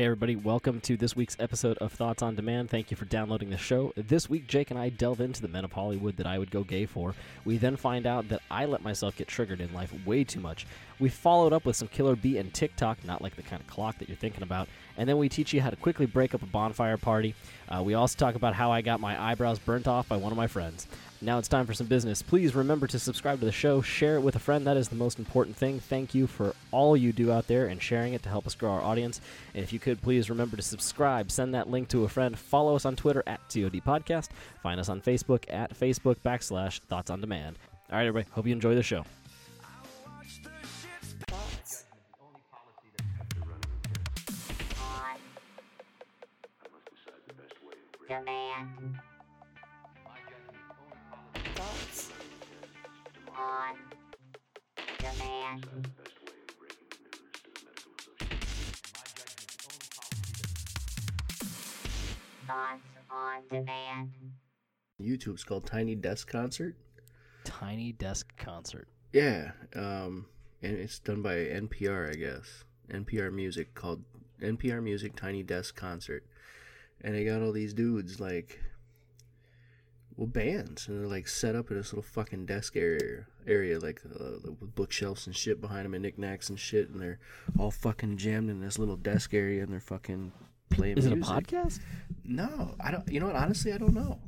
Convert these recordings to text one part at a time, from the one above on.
Hey, everybody, welcome to this week's episode of Thoughts on Demand. Thank you for downloading the show. This week, Jake and I delve into the men of Hollywood that I would go gay for. We then find out that I let myself get triggered in life way too much. We followed up with some killer beat and TikTok, not like the kind of clock that you're thinking about. And then we teach you how to quickly break up a bonfire party. Uh, we also talk about how I got my eyebrows burnt off by one of my friends. Now it's time for some business. Please remember to subscribe to the show, share it with a friend. That is the most important thing. Thank you for all you do out there and sharing it to help us grow our audience. And if you could, please remember to subscribe, send that link to a friend, follow us on Twitter at TOD Podcast, find us on Facebook at Facebook backslash Thoughts on Demand. All right, everybody. Hope you enjoy the show. Demand. Thoughts on demand. Thoughts on demand. YouTube's called Tiny Desk Concert. Tiny Desk Concert. Yeah, um, and it's done by NPR, I guess. NPR Music called NPR Music Tiny Desk Concert, and they got all these dudes like, well, bands, and they're like set up in this little fucking desk area, area like uh, with bookshelves and shit behind them and knickknacks and shit, and they're all fucking jammed in this little desk area, and they're fucking playing. Is it a podcast? No, I don't. You know what? Honestly, I don't know.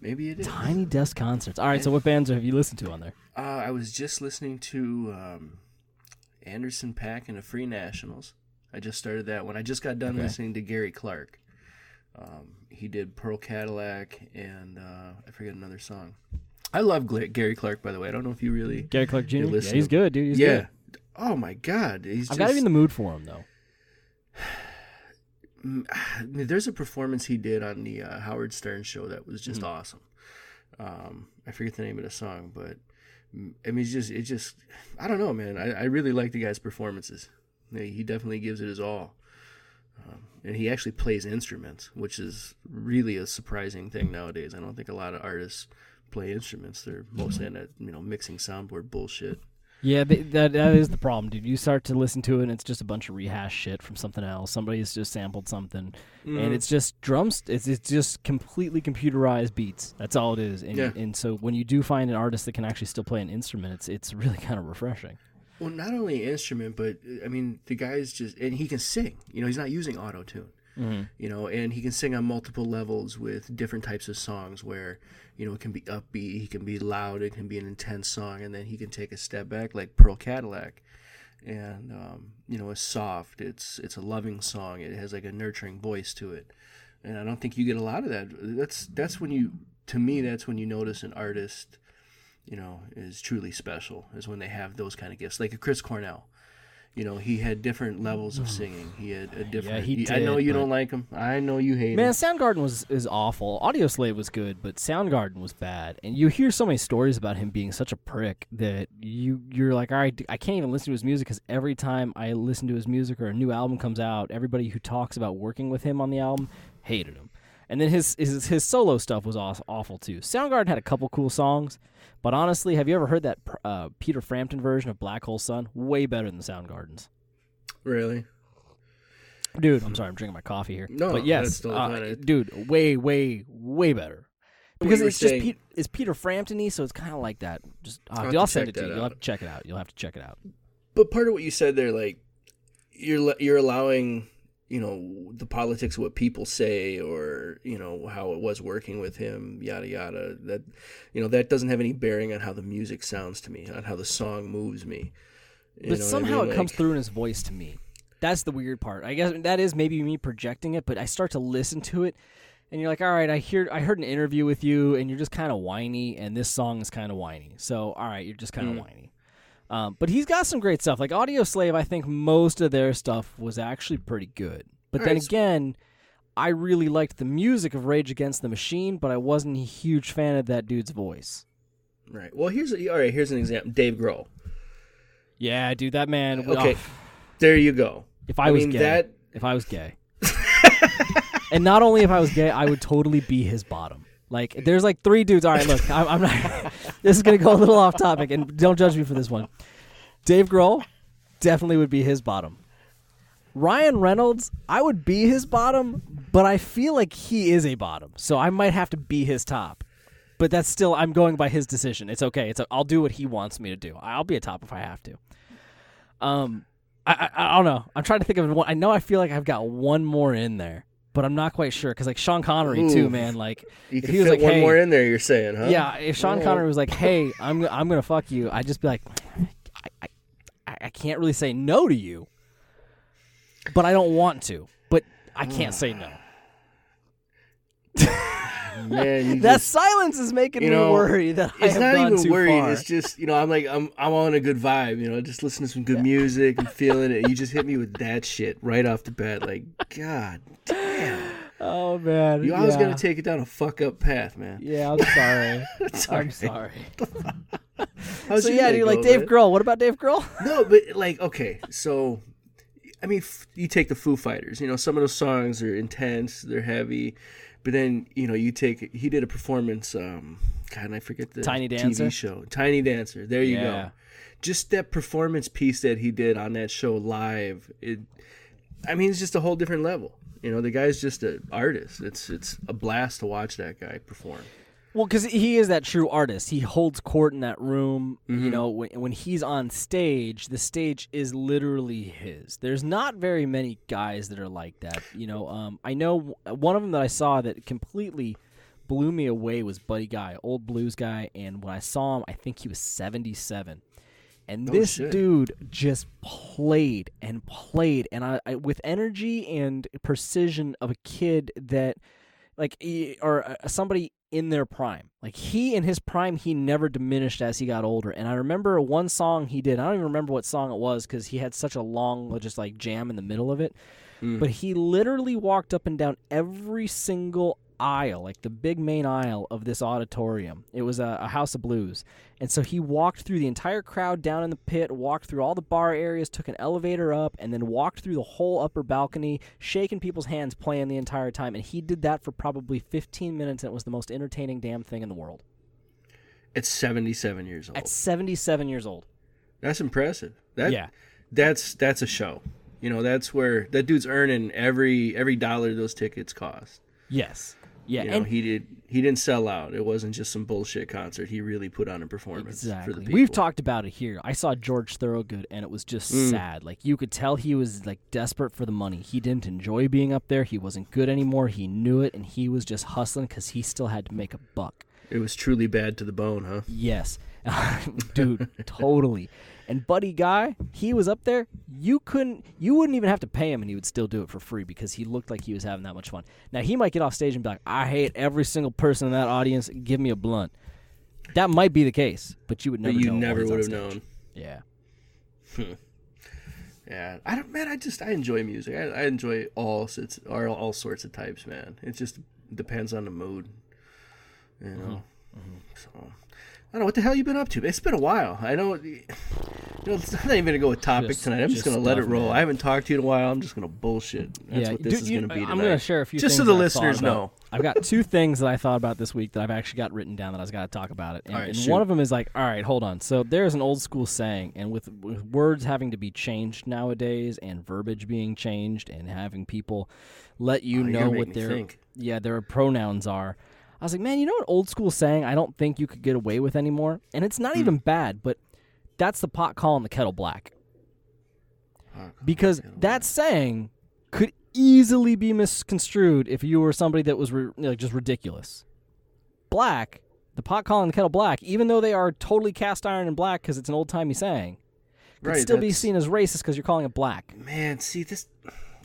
Maybe it is. Tiny Desk Concerts. All right, so what bands have you listened to on there? Uh, I was just listening to um, Anderson .Paak and the Free Nationals. I just started that one. I just got done Okay. listening to Gary Clark. Um, he did Pearl Cadillac and uh, I forget another song. I love Gary Clark, by the way. I don't know if you really. Gary Clark Jr. Yeah, he's good, dude. He's yeah. good. Oh my God, he's I've just. to in the mood for him though. Mm, I mean, there's a performance he did on the uh, Howard Stern show that was just Mhm. awesome. Um, I forget the name of the song, but mm, I mean, it's just, it just, I don't know, man. I, I really like the guy's performances. He definitely gives it his all. Um, and he actually plays instruments, which is really a surprising thing nowadays. I don't think a lot of artists play instruments. They're mostly in that, you know, mixing soundboard bullshit. Yeah, th- that that is the problem, dude. You start to listen to it, and it's just a bunch of rehash shit from something else. Somebody's just sampled something, Mm. and it's just drums. It's it's just completely computerized beats. That's all it is. And Yeah. and so when you do find an artist that can actually still play an instrument, it's it's really kind of refreshing. Well, not only instrument, but I mean, the guy's just, and he can sing. You know, he's not using auto tune. Mm-hmm. You know, and he can sing on multiple levels with different types of songs where, you know, it can be upbeat, he can be loud, it can be an intense song, and then he can take a step back, like Pearl Cadillac, and um, you know, it's soft. It's it's a loving song. It has like a nurturing voice to it, and I don't think you get a lot of that. That's that's when you, to me, that's when you notice an artist you know, is truly special is when they have those kind of gifts. Like a Chris Cornell. You know, he had different levels of mm. singing. He had a different. Yeah, he did, I know you don't like him. I know you hate Man, him. Man, Soundgarden was is awful. Audioslave was good, but Soundgarden was bad. And you hear so many stories about him being such a prick that you you're like, all right, I can't even listen to his music because every time I listen to his music or a new album comes out, everybody who talks about working with him on the album hated him. And then his his his solo stuff was awful too. Soundgarden had a couple cool songs, but honestly, have you ever heard that uh, Peter Frampton version of Black Hole Sun? Way better than Soundgarden's. Really? Dude, I'm sorry, I'm drinking my coffee here. No, but yes, uh, dude, way, way, way better. Because it's just saying- Pete, it's Peter Frampton-y, so it's kind of like that. Just uh, I'll I'll send it to you. You'll have to check it out. You'll have to check it out. But part of what you said there, like you're you're allowing, you know, the politics of what people say, or you know how it was working with him, yada yada. That you know that doesn't have any bearing on how the music sounds to me, on how the song moves me. You But what I somehow mean? it comes through in his voice to me. That's the weird part. I guess that is maybe me projecting it, but I start to listen to it, and you're like, all right, I hear, I heard an interview with you, and you're just kind of whiny, and this song is kind of whiny. So, all right, you're just kind of Mm. whiny. Um, but he's got some great stuff. Like Audioslave, I think most of their stuff was actually pretty good. But All then right, again, I really liked the music of Rage Against the Machine, but I wasn't a huge fan of that dude's voice. Right. Well, here's a, all right. Here's an example. Dave Grohl. Yeah, dude, that man. Okay. oh, There you go. if I, I was mean, gay, that- if I was gay, and not only if I was gay, I would totally be his bottom. Like, there's like three dudes. All right, look, I'm, I'm not. this is gonna go a little off topic, and don't judge me for this one. Dave Grohl definitely would be his bottom. Ryan Reynolds, I would be his bottom, but I feel like he is a bottom, so I might have to be his top. But that's still I'm going by his decision. It's okay. It's a, I'll do what he wants me to do. I'll be a top if I have to. Um, I I, I don't know. I'm trying to think of one. I know I feel like I've got one more in there, but I'm not quite sure because like Sean Connery too, man. Like You if could he was fit like, one hey, more in there. You're saying, huh? yeah, if Sean Yeah. Connery was like, "Hey, I'm I'm gonna fuck you," I'd just be like, I, I- I can't really say no to you, but I don't want to. But I can't say no. Man, That just- silence is making you me worry that it's not even worried. far. It's just you know, I'm like I'm I'm on a good vibe. You know, just listen to some good music and feeling it. You just hit me with that shit right off the bat. Like, God damn, oh man, you always yeah. gotta take it down a fuck up path, man. Yeah, I'm sorry. I'm alright. sorry. So yeah, day do you like Dave? Grohl? What about Dave Grohl? No, but like, okay, so I mean, f- you take the Foo Fighters. You know, some of those songs are intense, they're heavy, but then you know, you take he did a performance. Um, God, and I forget the Tiny Dancer? TV show, Tiny Dancer. There you Yeah. go. Just that performance piece that he did on that show live. It, I mean, it's just a whole different level. You know, the guy's just an artist. It's it's a blast to watch that guy perform. Well, because he is that true artist. He holds court in that room. You Mhm. know, when, when he's on stage, the stage is literally his. There's not very many guys that are like that. You know, um, I know one of them that I saw that completely blew me away was Buddy Guy, old blues guy. And when I saw him, I think he was 77. And Oh, this shit. dude just played and played, and I, I with energy and precision of a kid that like or uh, somebody in their prime. Like he in his prime, he never diminished as he got older. And I remember one song he did. I don't even remember what song it was because he had such a long, just like jam in the middle of it. Mm. But he literally walked up and down every single aisle, like the big main aisle of this auditorium. It was a, a house of blues. And so he walked through the entire crowd down in the pit, walked through all the bar areas, took an elevator up, and then walked through the whole upper balcony, shaking people's hands, playing the entire time. And he did that for probably 15 minutes, and it was the most entertaining damn thing in the world. It's 77 years old. At 77 years old. That's impressive. That yeah. that's that's a show. You know, that's where that dude's earning every every dollar those tickets cost. Yes. Yeah. you know, and he did he didn't sell out. It wasn't just some bullshit concert. He really put on a performance for the Exactly. people. We've talked about it here. I saw George Thorogood, and it was just Mm. sad. Like you could tell he was like desperate for the money. He didn't enjoy being up there. He wasn't good anymore. He knew it, and he was just hustling because he still had to make a buck. It was truly bad to the bone, huh? Yes, dude, totally. And Buddy Guy, he was up there. You couldn't, you wouldn't even have to pay him, and he would still do it for free because he looked like he was having that much fun. Now he might get off stage and be like, "I hate every single person in that audience. Give me a blunt." That might be the case, but you would never. but you never would have known. Yeah. Yeah, I don't, man. I just I enjoy music. I, I enjoy all sorts, all, all sorts of types, man. It just depends on the mood, you know. Mm-hmm. Mm-hmm. So I don't know what the hell you've been up to. It's been a while. I know. You know, I'm not even gonna go with topic Just- tonight. I'm just, just gonna let it stuff, roll. man. I haven't talked to you in a while. I'm just gonna bullshit. That's yeah, what this dude, is you- gonna be tonight. I'm gonna share a few. Just things so the that I've thought listeners about. know. I've got two things that I thought about this week that I've actually got written down that I was got to talk about it. And, All right, and shoot. one of them is like, all right, hold on. So there's an old school saying, and with, with words having to be changed nowadays, and verbiage being changed, and having people let you Oh, you're know gonna what me their think. yeah their pronouns are. I was like, man, you know what old school saying I don't think you could get away with anymore, and it's not hmm. even bad, but that's the pot calling the kettle black because that saying could easily be misconstrued if you were somebody that was re- like just ridiculous. Black, the pot calling the kettle black, even though they are totally cast iron and black because it's an old timey saying, could Right, still be seen as racist because you're calling it black. Man, see this.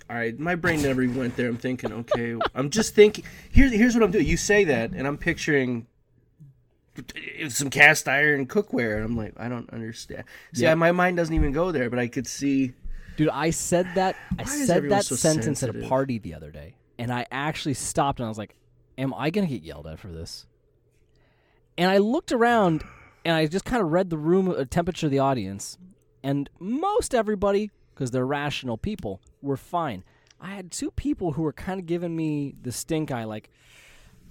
All right, my brain never even went there. I'm thinking, okay, I'm just thinking. Here's here's what I'm doing. You say that, and I'm picturing some cast iron cookware, and I'm like, I don't understand. See, Yeah. my mind doesn't even go there, but I could see. Dude, I said that I said that so sentence at a party the other day, and I actually stopped and I was like, "Am I gonna get yelled at for this?" And I looked around and I just kind of read the room uh, temperature of the audience, and most everybody, because they're rational people, We're fine. I had two people who were kind of giving me the stink eye, like,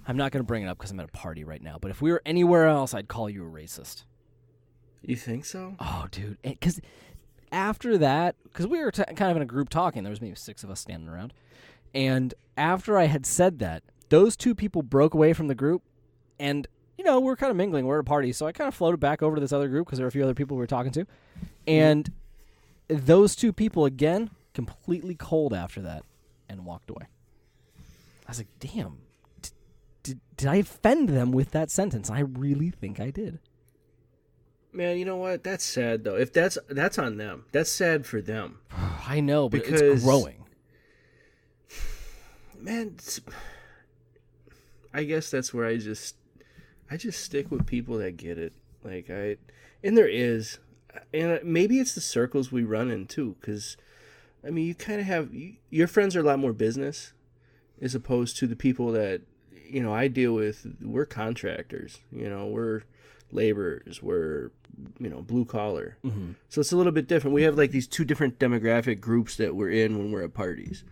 "I'm not gonna bring it up because I'm at a party right now, but if we were anywhere else, I'd call you a racist." You think so? Oh, dude, eh, because after that, because we were t- kind of in a group talking, there was maybe six of us standing around, and after I had said that, those two people broke away from the group, and you know we are kind of mingling, we are at a party, so I kind of floated back over to this other group because there were a few other people we were talking to, mm-hmm. and those two people again completely cold after that, and walked away. I was like, damn. d- Did, did I offend them with that sentence? I really think I did. Man, you know what? That's sad though. If that's that's on them. That's sad for them. I know, but Because- it's growing. Man, it's, I guess that's where I just I just stick with people that get it. Like I and there is and maybe it's the circles we run in too cuz I mean, you kind of have you, your friends are a lot more business as opposed to the people that you know I deal with. We're contractors, you know, we're laborers, we're you know blue collar. Mm-hmm. So it's a little bit different. We have like these two different demographic groups that we're in when we're at parties.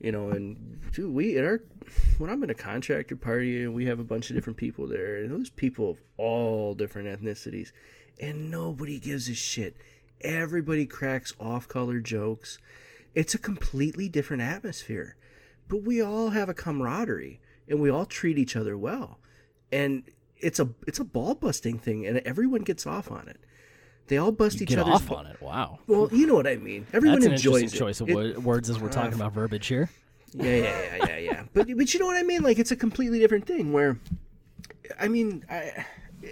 You know, and dude, we at our when I'm at a contractor party and we have a bunch of different people there, and those people of all different ethnicities, and nobody gives a shit. Everybody cracks off color jokes. It's a completely different atmosphere. But we all have a camaraderie and we all treat each other well. And it's a it's a ball busting thing and everyone gets off on it. They all bust each Get other's off on it. Wow. Well, you know what I mean. Everyone That's an enjoys interesting it. choice of It- words as we're uh, talking about verbiage here. yeah, yeah, yeah, yeah, yeah. But but you know what I mean? Like it's a completely different thing. Where, I mean, I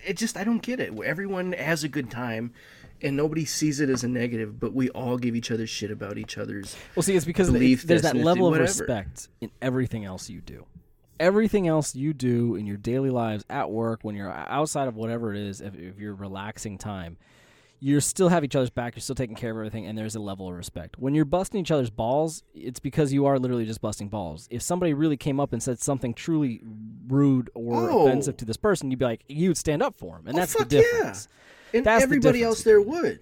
it just I don't get it. Everyone has a good time, and nobody sees it as a negative, but we all give each other shit about each other's. Well, see, it's because Belief, there's that level of respect in everything else you do. Everything else you do in your daily lives, at work, when you're outside of whatever it is, if, if you're relaxing time, you still have each other's back. You're still taking care of everything, and there's a level of respect. When you're busting each other's balls, it's because you are literally just busting balls. If somebody really came up and said something truly rude or Oh. offensive to this person, you'd be like, you'd stand up for him, and Oh, that's the fuck yeah. difference. And That's everybody difference else there would.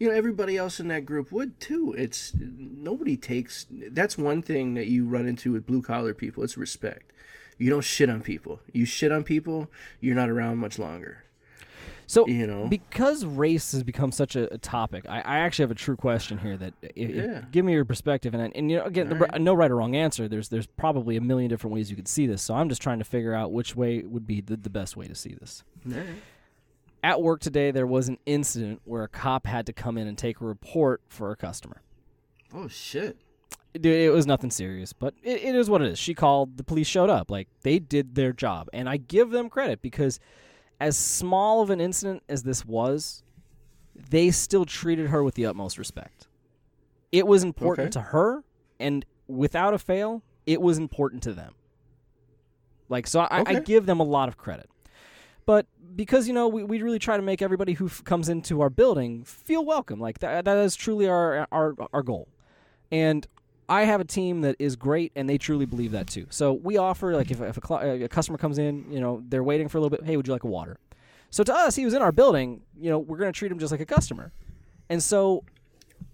You know, everybody else in that group would too. It's nobody takes. That's one thing that you run into with blue collar people. It's respect. You don't shit on people. You shit on people, you're not around much longer. So, You know? because race has become such a, a topic, I, I actually have a true question here. That Yeah. give me your perspective, and and you know, again, right. no right or wrong answer. There's there's probably a million different ways you could see this. So I'm just trying to figure out which way would be the, the best way to see this. At work today, there was an incident where a cop had to come in and take a report for a customer. Oh shit. Dude, it was nothing serious, but it, it is what it is. She called, the police showed up. Like, they did their job. And I give them credit because, as small of an incident as this was, they still treated her with the utmost respect. It was important Okay. to her, and without a fail, it was important to them. Like, so I, I give them a lot of credit. But because, you know, we, we really try to make everybody who f- comes into our building feel welcome. Like, that, that is truly our, our, our goal. And I have a team that is great, and they truly believe that too. So we offer, like, if, if a, cli- a customer comes in, you know, they're waiting for a little bit. Hey, would you like a water? So to us, he was in our building. You know, we're going to treat him just like a customer. And so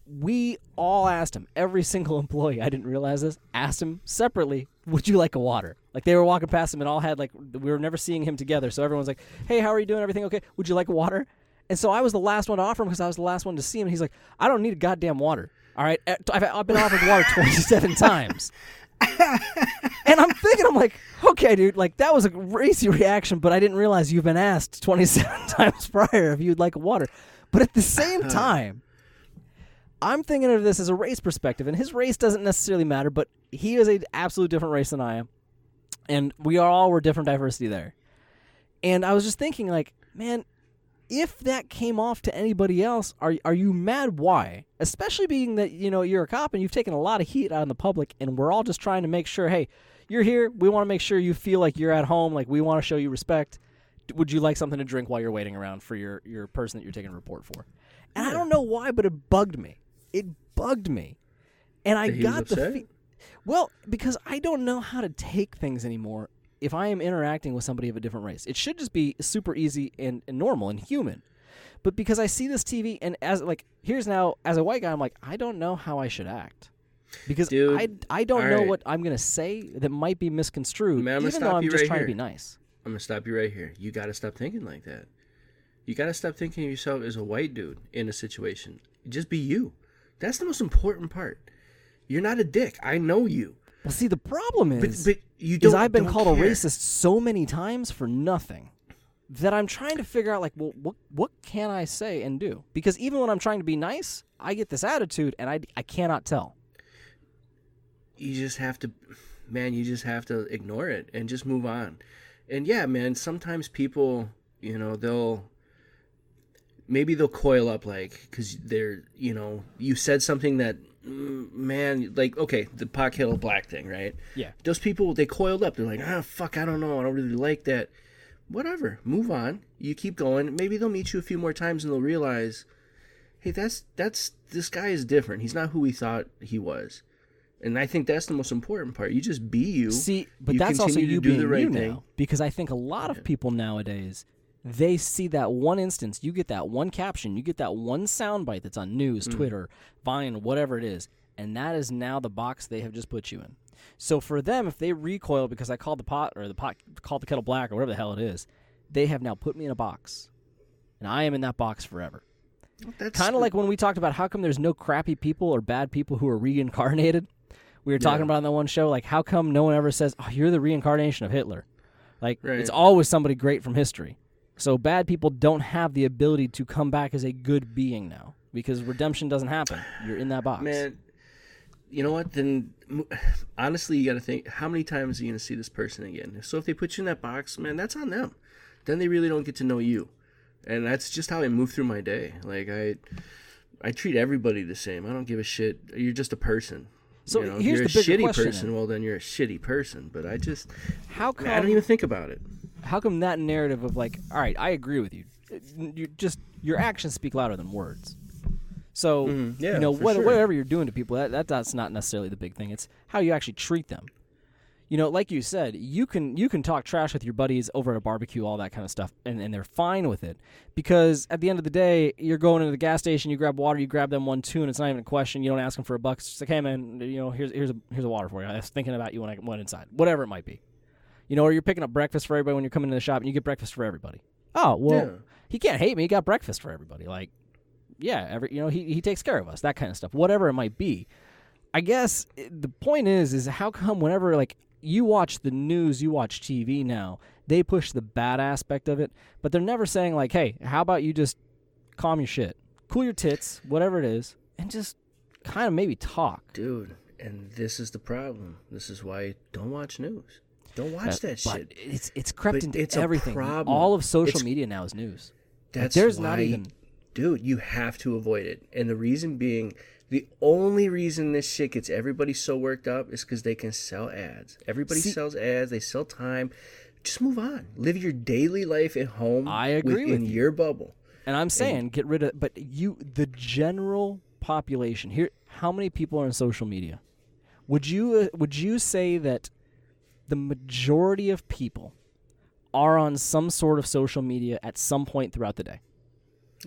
we all asked him, every single employee, I didn't realize this, asked him separately, would you like a water? Like they were walking past him and all had like, we were never seeing him together. So everyone's like, hey, how are you doing? Everything okay? Would you like a water? And so I was the last one to offer him because I was the last one to see him. And he's like, I don't need a goddamn water. All right. Eh, I've, I've been offered water 27 times. and I'm thinking, I'm like, okay, dude, like that was a racy reaction, but I didn't realize you've been asked 27 times prior if you'd like water. But at the same time, I'm thinking of this as a race perspective, and his race doesn't necessarily matter, but he is a absolute different race than I am, and we are all were different diversity there. And I was just thinking, like, man, if that came off to anybody else, are are you mad? Why? Especially being that you know you're a cop and you've taken a lot of heat out in the public, and we're all just trying to make sure, hey, you're here. We want to make sure you feel like you're at home. Like we want to show you respect. Would you like something to drink while you're waiting around for your your person that you're taking a report for? And I don't know why, but it bugged me. It bugged me, and I got the fe- well because I don't know how to take things anymore. If I am interacting with somebody of a different race, it should just be super easy and, and normal and human. But because I see this TV and as like here's now as a white guy, I'm like I don't know how I should act because Dude, I I don't know right. what I'm gonna say that might be misconstrued, Man, I'm even though I'm just right trying to be nice. I'm gonna stop you right here. You gotta stop thinking like that. You gotta stop thinking of yourself as a white dude in a situation. Just be you. That's the most important part. You're not a dick. I know you. Well, see, the problem is, but you is. I've been called a racist so many times for nothing that I'm trying to figure out, like, well, what what can I say and do? Because even when I'm trying to be nice, I get this attitude, and I I cannot tell. you just have to man you just have to ignore it and just move on and yeah man sometimes people you know they'll maybe they'll coil up like because they're you know you said something that man like okay the pot kettle black thing right? Yeah. those people they coiled up. They're like ah fuck i don't know. I don't really like that. Whatever. Move on. You keep going. Maybe they'll meet you a few more times and they'll realize hey that's that's this guy is different. He's not who we thought he was. And i think that's the most important part. You just be you. See, but You that's also you do being the right you thing. now. Because I think a lot of people nowadays, they see that one instance, you get that one caption, you get that one soundbite that's on news, Mm. Twitter, Vine, whatever it is, and that is now the box they have just put you in. So for them, if they recoil because I called the pot or the pot called the kettle black or whatever the hell it is, they have now put me in a box, and I am in that box forever. that's Kind of like when we talked about how come there's no crappy people or bad people who are reincarnated. We were talking Yeah. about on that one show, like how come no one ever says, "Oh, you're the reincarnation of Hitler"? Like Right. it's always somebody great from history. So bad people don't have the ability to come back as a good being now because redemption doesn't happen. You're in that box. man you know what? Then honestly you got to think how many times are you going to see this person again? So if they put you in that box man that's on them. Then they really don't get to know you. And that's just how i move through my day. Like i i treat everybody the same. I don't give a shit. You're just a person. So you know, here's if the you're bigger a shitty question person then. well then you're a shitty person. But i just How come? i don't even think about it how come that narrative of like, all right, I agree with you. You just your actions speak louder than words. So Mhm. Yeah, you know what, sure. whatever you're doing to people, that, that that's not necessarily the big thing. It's how you actually treat them. You know, like you said, you can you can talk trash with your buddies over at a barbecue, all that kind of stuff, and, and they're fine with it because at the end of the day, you're going into the gas station, you grab water, you grab them one two, and it's not even a question. You don't ask them for a buck. It's just like, hey man, you know, here's here's a here's a water for you. I was thinking about you when I went inside, whatever it might be. You know, or you're picking up breakfast for everybody when you're coming to the shop, and you get breakfast for everybody. Oh well, Yeah. he can't hate me. He got breakfast for everybody. Like, yeah, every you know he he takes care of us. That kind of stuff, whatever it might be. I guess i- the point is, is how come whenever like you watch the news, you watch TV now, they push the bad aspect of it, but they're never saying like, hey, how about you just calm your shit, cool your tits, whatever it is, and just kind of maybe talk. dude and this is the problem this is why don't watch news don't watch Uh, that shit it's it's crept But into it's a everything. problem. All of social It's- media now is news. Like, That's there's why, not even dude. You have to avoid it, and the reason being, the only reason this shit gets everybody so worked up is because they can sell ads. Everybody See- sells ads. They sell time. Just move on. Live your daily life at home. I agree within with you. In your bubble. And I'm saying get rid of, but you, the general population here, how many people are on social media? Would you uh, would you say that the majority of people are on some sort of social media at some point throughout the day?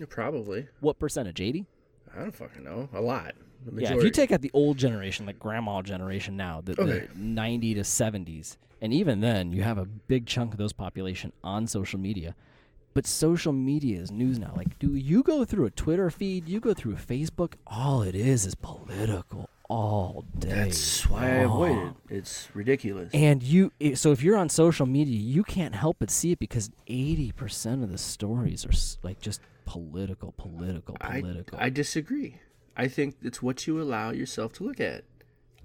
Probably. What percentage? Eighty. I don't fucking know. A lot. The Yeah. If you take out the old generation, like grandma generation now, the, Okay. the ninety to seventies, and even then, you have a big chunk of those population on social media. But social media is news now. Like, do you go through a Twitter feed? You go through Facebook? All it is is political all day. That's why I avoid it. It's ridiculous. And you, so if you're on social media, you can't help but see it because eighty percent of the stories are like just political, political, I, political. I disagree. I think it's what you allow yourself to look at.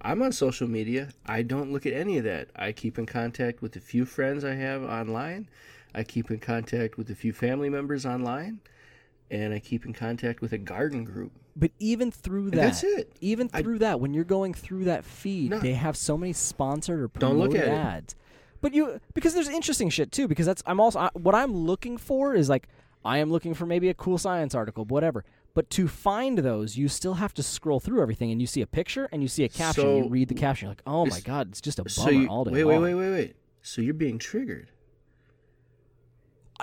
I'm on social media. I don't look at any of that. I keep in contact with the few friends I have online. I keep in contact with a few family members online. And I keep in contact with a garden group. But even through that, that's it. Even I- through that, when you're going through that feed, No. they have so many sponsored or Don't look promoted at it. ads. But you because there's interesting shit too. Because that's I'm also I, what I'm looking for is like I am looking for maybe a cool science article, whatever. But to find those, you still have to scroll through everything, and you see a picture and you see a caption. you So, read the caption, you're like, oh my god, it's just a bummer So you, all day wait, wait, wait, wait, wait. So you're being triggered.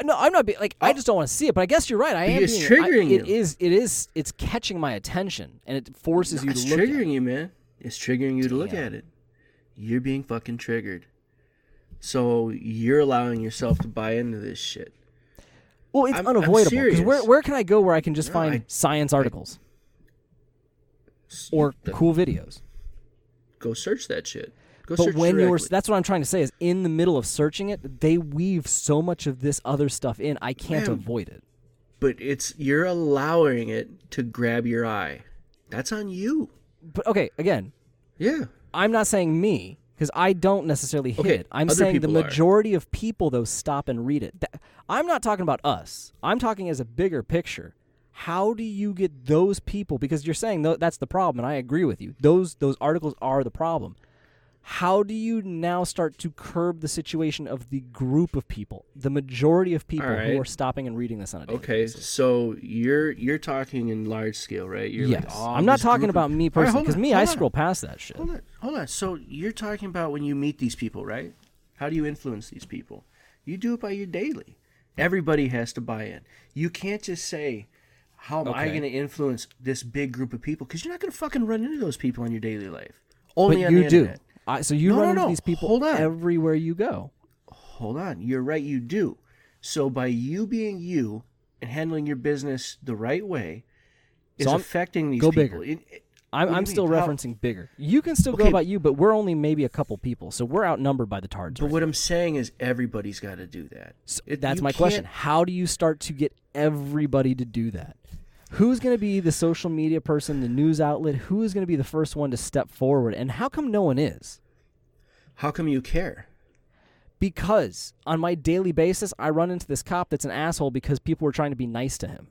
No, I'm not being like I Oh. just don't want to see it. But I guess you're right. I am. It's being, I- triggering It you. is. It is. It's catching my attention, and it forces you to look. at triggering you, man. It's triggering you to look at it. You're being fucking triggered. So you're allowing yourself to buy into this shit. Well, it's I'm- unavoidable because where where can I go where I can just No, find I- science articles? S- or the- cool videos. go search that shit. Go But when you're that's what I'm trying to say is in the middle of searching it, they weave so much of this other stuff in. I can't Man. avoid it. but it's you're allowing it to grab your eye. That's on you. But okay, again, Yeah. I'm not saying me because I don't necessarily hit Okay, it. I'm saying the people are. majority of people though stop and read it. That- I'm not talking about us. I'm talking as a bigger picture. How do you get those people? Because you're saying that's the problem, and I agree with you. Those those articles are the problem. How do you now start to curb the situation of the group of people, the majority of people who are stopping and reading this on a daily Okay, basis? so you're you're talking in large scale, right? You're yes, like, oh, I'm not talking of- about me personally because on, me, I on. scroll past that shit. Hold on, hold on. So you're talking about when you meet these people, right? How do you influence these people? You do it by your daily. Everybody has to buy in. You can't just say, "How am I going to influence this big group of people?" Because you're not going to fucking run into those people in your daily life. Only but on you the do. I, so you No, run no, into no. these people Hold on. everywhere you go. Hold on, you're right. You do. So by you being you and handling your business the right way is So affecting these go people. bigger. It- it- I'm, I'm still mean? How- referencing bigger. You can still go about you, but we're only maybe a couple people, so we're outnumbered by the tards. but right what now. I'm saying is everybody's got to do that. So It- that's my question. How do you start to get everybody to do that? Who's going to be the social media person, the news outlet? Who is going to be the first one to step forward? And how come no one is? How come you care? Because on my daily basis, I run into this cop that's an asshole because people were trying to be nice to him.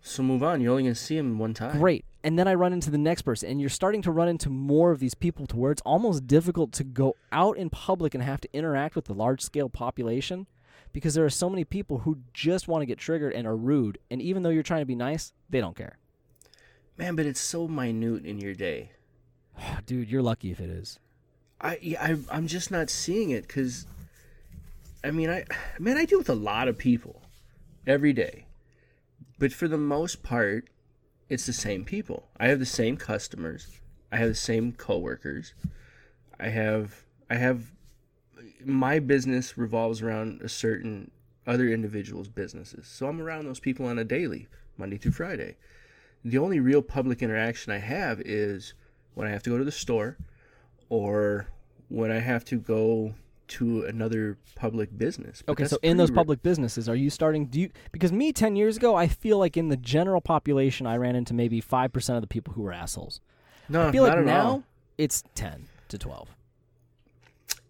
So move on. You're only going to see him one time. Great. And then I run into the next person, and you're starting to run into more of these people to where it's almost difficult to go out in public and have to interact with the large scale population because there are so many people who just want to get triggered and are rude. And even though you're trying to be nice, they don't care. Man, but it's so minute in your day. Dude, you're lucky if it is. I, yeah, I I'm just not seeing it because, I mean, I man, I deal with a lot of people every day, but for the most part, it's the same people. I have the same customers. I have the same coworkers. I have I have my business revolves around a certain other individuals' businesses. So I'm around those people on a daily, Monday through Friday. The only real public interaction I have is when I have to go to the store or when I have to go to another public business. But Okay, so in those public businesses, are you starting? Do you because me ten years ago, I feel like in the general population, I ran into maybe five percent of the people who were assholes. no, I feel like now all. it's ten to twelve.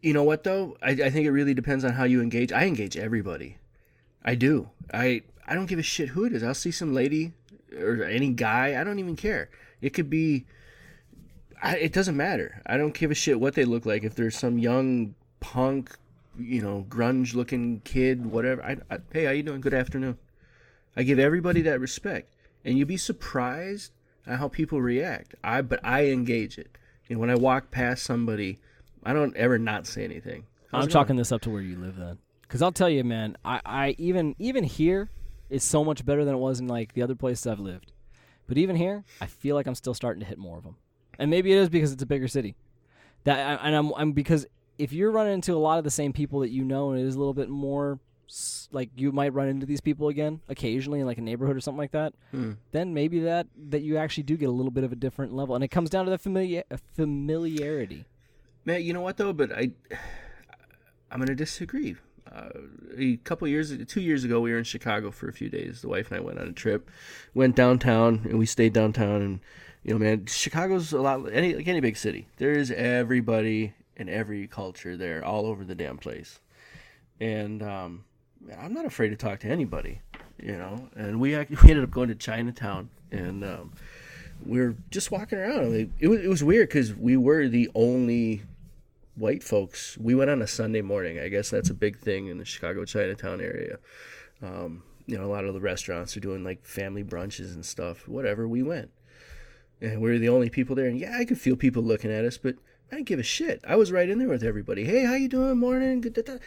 You know what though? I, I think it really depends on how you engage. I engage everybody. I do. I I don't give a shit who it is. I'll see some lady or any guy. I don't even care. It could be. I, it doesn't matter. I don't give a shit what they look like. If there's some young punk, you know, grunge-looking kid, whatever. I, I, hey, how you doing? Good afternoon. I give everybody that respect, and you'd be surprised at how people react. I but I engage it. You know, when I walk past somebody, I don't ever not say anything. How's I'm it chalking this up to where you live then, because I'll tell you, man. I, I even even here, it's so much better than it was in like the other places I've lived. But even here, I feel like I'm still starting to hit more of them, and maybe it is because it's a bigger city. That and I'm, I'm because if you're running into a lot of the same people that you know, and it is a little bit more like you might run into these people again occasionally in like a neighborhood or something like that. Hmm. Then maybe that that you actually do get a little bit of a different level, and it comes down to the familiar familiarity. Man, you know what though? But I, I'm gonna disagree. Uh, a couple years, two years ago, we were in Chicago for a few days. The wife and I went on a trip, went downtown, and we stayed downtown. And you know, man, Chicago's a lot any like any big city. There is everybody and every culture there, all over the damn place. And um, I'm not afraid to talk to anybody, you know. And we we ended up going to Chinatown, and um, we were just walking around. It was it was weird because we were the only white folks. We went on a Sunday morning. I guess that's a big thing in the Chicago Chinatown area. Um, you know, a lot of the restaurants are doing like family brunches and stuff. Whatever, we went, and we were the only people there. And yeah, I could feel people looking at us, but I didn't give a shit. I was right in there with everybody. Hey, how you doing? Morning. Good. da, da."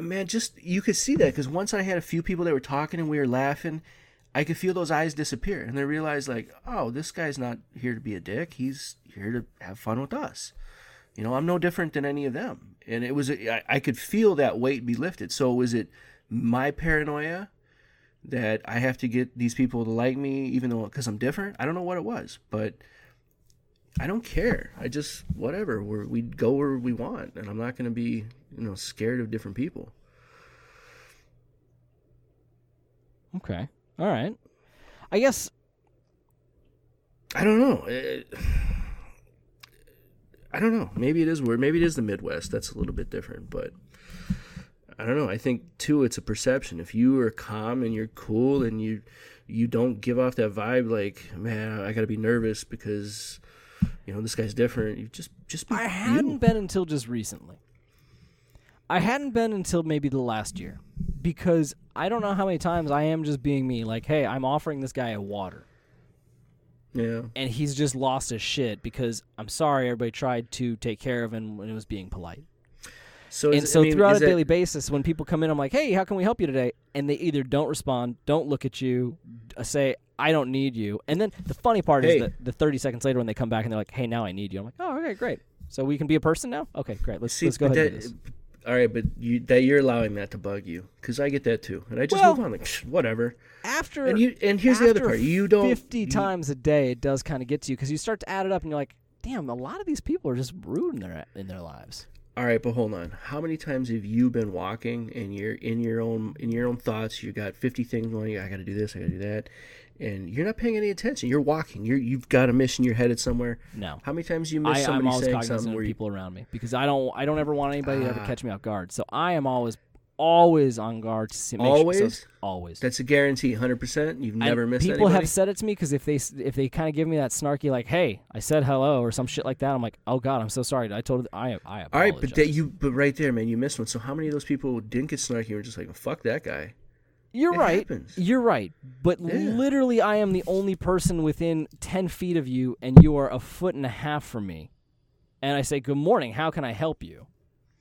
Man, just you could see that because once I had a few people that were talking and we were laughing, I could feel those eyes disappear, and they realized like, oh, this guy's not here to be a dick. He's here to have fun with us. You know, I'm no different than any of them. And it was, I, I could feel that weight be lifted. So was it my paranoia that I have to get these people to like me, even though because I'm different. I don't know what it was, but I don't care. I just whatever. We're, we go where we want, and I'm not going to be you know scared of different people. Okay. All right. I guess I don't know. Eh, I don't know. Maybe it is weird. Maybe it is the Midwest. That's a little bit different, but I don't know. I think too, it's a perception. If you are calm and you're cool and you you don't give off that vibe, like man, I got to be nervous because you know this guy's different. You just just I hadn't been until just recently. I hadn't been until maybe the last year because I don't know how many times I am just being me. Like, hey, I'm offering this guy a water. Yeah. and he's just lost his shit because I'm sorry everybody tried to take care of him when it was being polite. So and is, so I mean, throughout a daily basis, when people come in, I'm like, "Hey, how can we help you today?" And they either don't respond, don't look at you, uh, say, "I don't need you," and then the funny part Hey. is that the 30 seconds later when they come back and they're like, "Hey, now I need you," I'm like, "Oh, okay, great. So we can be a person now? Okay, great. Let's See, let's go ahead and that- do this." All right, but you that you're allowing that to bug you because I get that too, and I just Well- move on like whatever. After And you and here's the other part: you don't 50 you- times a day, it does kind of get to you because you start to add it up and you're like, "Damn, a lot of these people are just rude in their in their lives." All right, but hold on. How many times have you been walking and you're in your own in your own thoughts? You got fifty things going. I got to do this. I got to do that, and you're not paying any attention. You're walking. You're you've got a mission. You're headed somewhere. No. How many times you miss I, I'm always saying cognizant something where you, people around me because I don't I don't ever want anybody to ever Ah. catch me off guard. So I am always always on guard to see make sure- so- Always? always. that's a guarantee, hundred percent. You've And never missed anybody. people anybody. have said it to me because if they if they kind of give me that snarky like, "Hey, I said hello" or some shit like that, I'm like, "Oh God, I'm so sorry. I told I I apologize." All right, but that you but right there, man, you missed one. So how many of those people didn't get snarky and were just like, "Fuck that guy"? You're it right. happens. You're right. But Yeah. literally, I am the only person within ten feet of you, and you are a foot and a half from me. And I say, "Good morning. How can I help you?"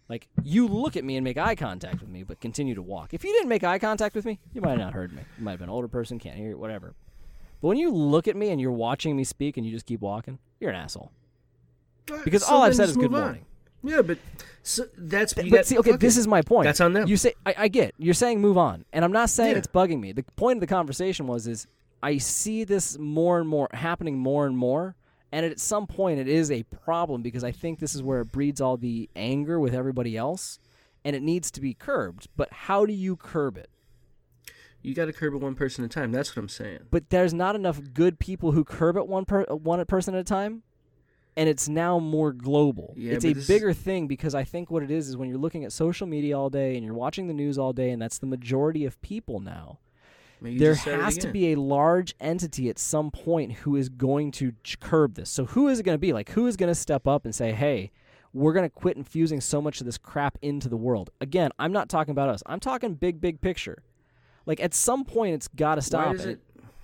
Like you look at me and make eye contact with me, but continue to walk. If you didn't make eye contact with me, you might have not heard me. You might have been an older person, can't hear whatever. But when you look at me and you're watching me speak and you just keep walking, you're an asshole. Because So all I've said is good on. Yeah, but so that's Th- but got- see, okay, this it. is my point. That's on them. You say I, I get you're saying move on, and I'm not saying Yeah. it's bugging me. The point of the conversation was is I see this more and more happening more and more, and at some point it is a problem because I think this is where it breeds all the anger with everybody else, and it needs to be curbed. But how do you curb it? You got to curb it one person at a time. That's what I'm saying. But there's not enough good people who curb it one per one person at a time, and it's now more global. Yeah, it's a bigger thing because I think what it is is when you're looking at social media all day and you're watching the news all day, and that's the majority of people now. There it has to be a large entity at some point who is going to curb this. So who is it going to be? Like who is going to step up and say, "Hey, we're going to quit infusing so much of this crap into the world." Again, I'm not talking about us. I'm talking big, big picture. Like at some point, it's got to stop does it?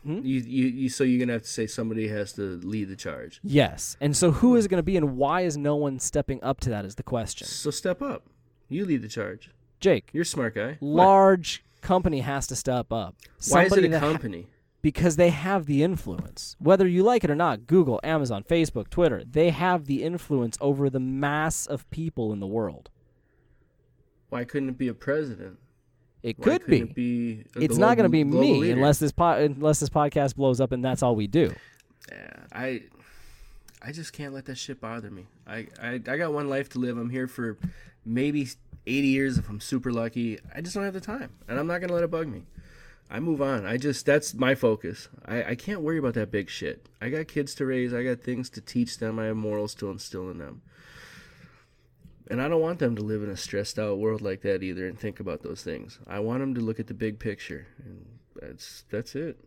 Hmm? You, you, you, so you're gonna have to say somebody has to lead the charge. Yes. And so who is it going to be and why is no one stepping up to that is the question. So step up. You lead the charge. Jake, You're a smart guy. What? large company has to step up. Why is it a that ha- company? because they have the influence. Whether you like it or not, Google, Amazon, Facebook, Twitter, they have the influence over the mass of people in the world. Why couldn't it be a president? It Why could be. It be It's not going to be me leader? unless this po- unless this podcast blows up and that's all we do. Yeah, I, I just can't let that shit bother me. I, I, I got one life to live. I'm here for maybe 80 years if I'm super lucky. I just don't have the time, and I'm not gonna let it bug me. I move on. I just that's my focus. I, I can't worry about that big shit. I got kids to raise. I got things to teach them. I have morals to instill in them. And I don't want them to live in a stressed out world like that either and think about those things. I want them to look at the big picture. And that's that's it.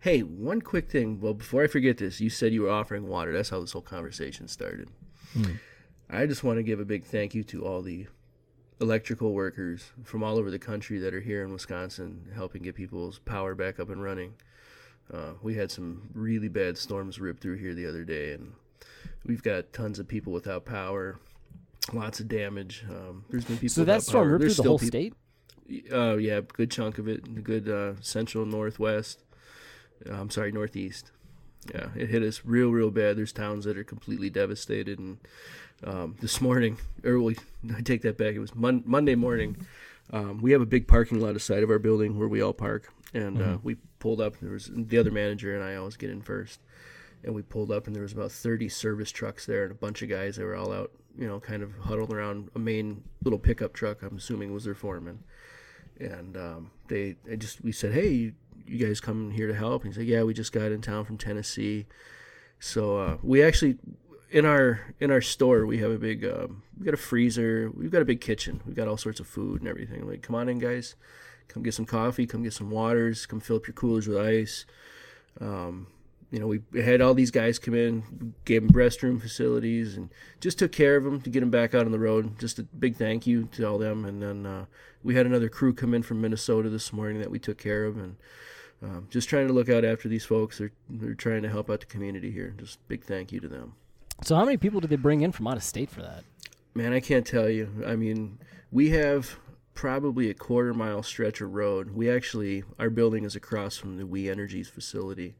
Hey, one quick thing. Well, before I forget this, you said you were offering water. That's how this whole conversation started. I just want to give a big thank you to all the electrical workers from all over the country that are here in Wisconsin helping get people's power back up and running. Uh, we had some really bad storms rip through here the other day, and we've got tons of people without power, lots of damage. Um, there's been people. So that storm ripped through the whole peop- state? Oh yeah, good chunk of it. Good uh, central northwest. Uh, I'm sorry, northeast. Yeah, it hit us real, real bad. There's towns that are completely devastated. And um, this morning, early, I take that back. It was mon- Monday morning. Um, we have a big parking lot aside of our building where we all park, and uh, we pulled up. There was the other manager and I always get in first, and we pulled up and there was about thirty service trucks there and a bunch of guys that were all out, you know, kind of huddled around a main little pickup truck. I'm assuming was their foreman, and um, they, they just we said, hey, you, you guys come here to help? And he said, yeah, we just got in town from Tennessee, so uh, we actually in our in our store we have a big um, we got a freezer we've got a big kitchen we've got all sorts of food and everything like come on in guys come get some coffee come get some waters come fill up your coolers with ice um, you know we had all these guys come in gave them restroom facilities and just took care of them to get them back out on the road just a big thank you to all them and then uh, we had another crew come in from minnesota this morning that we took care of and um, just trying to look out after these folks they're, they're trying to help out the community here just big thank you to them So how many people did they bring in from out of state for that? Man, I can't tell you. I mean, we have probably a quarter mile stretch of road. We actually, our building is across from the We Energies facility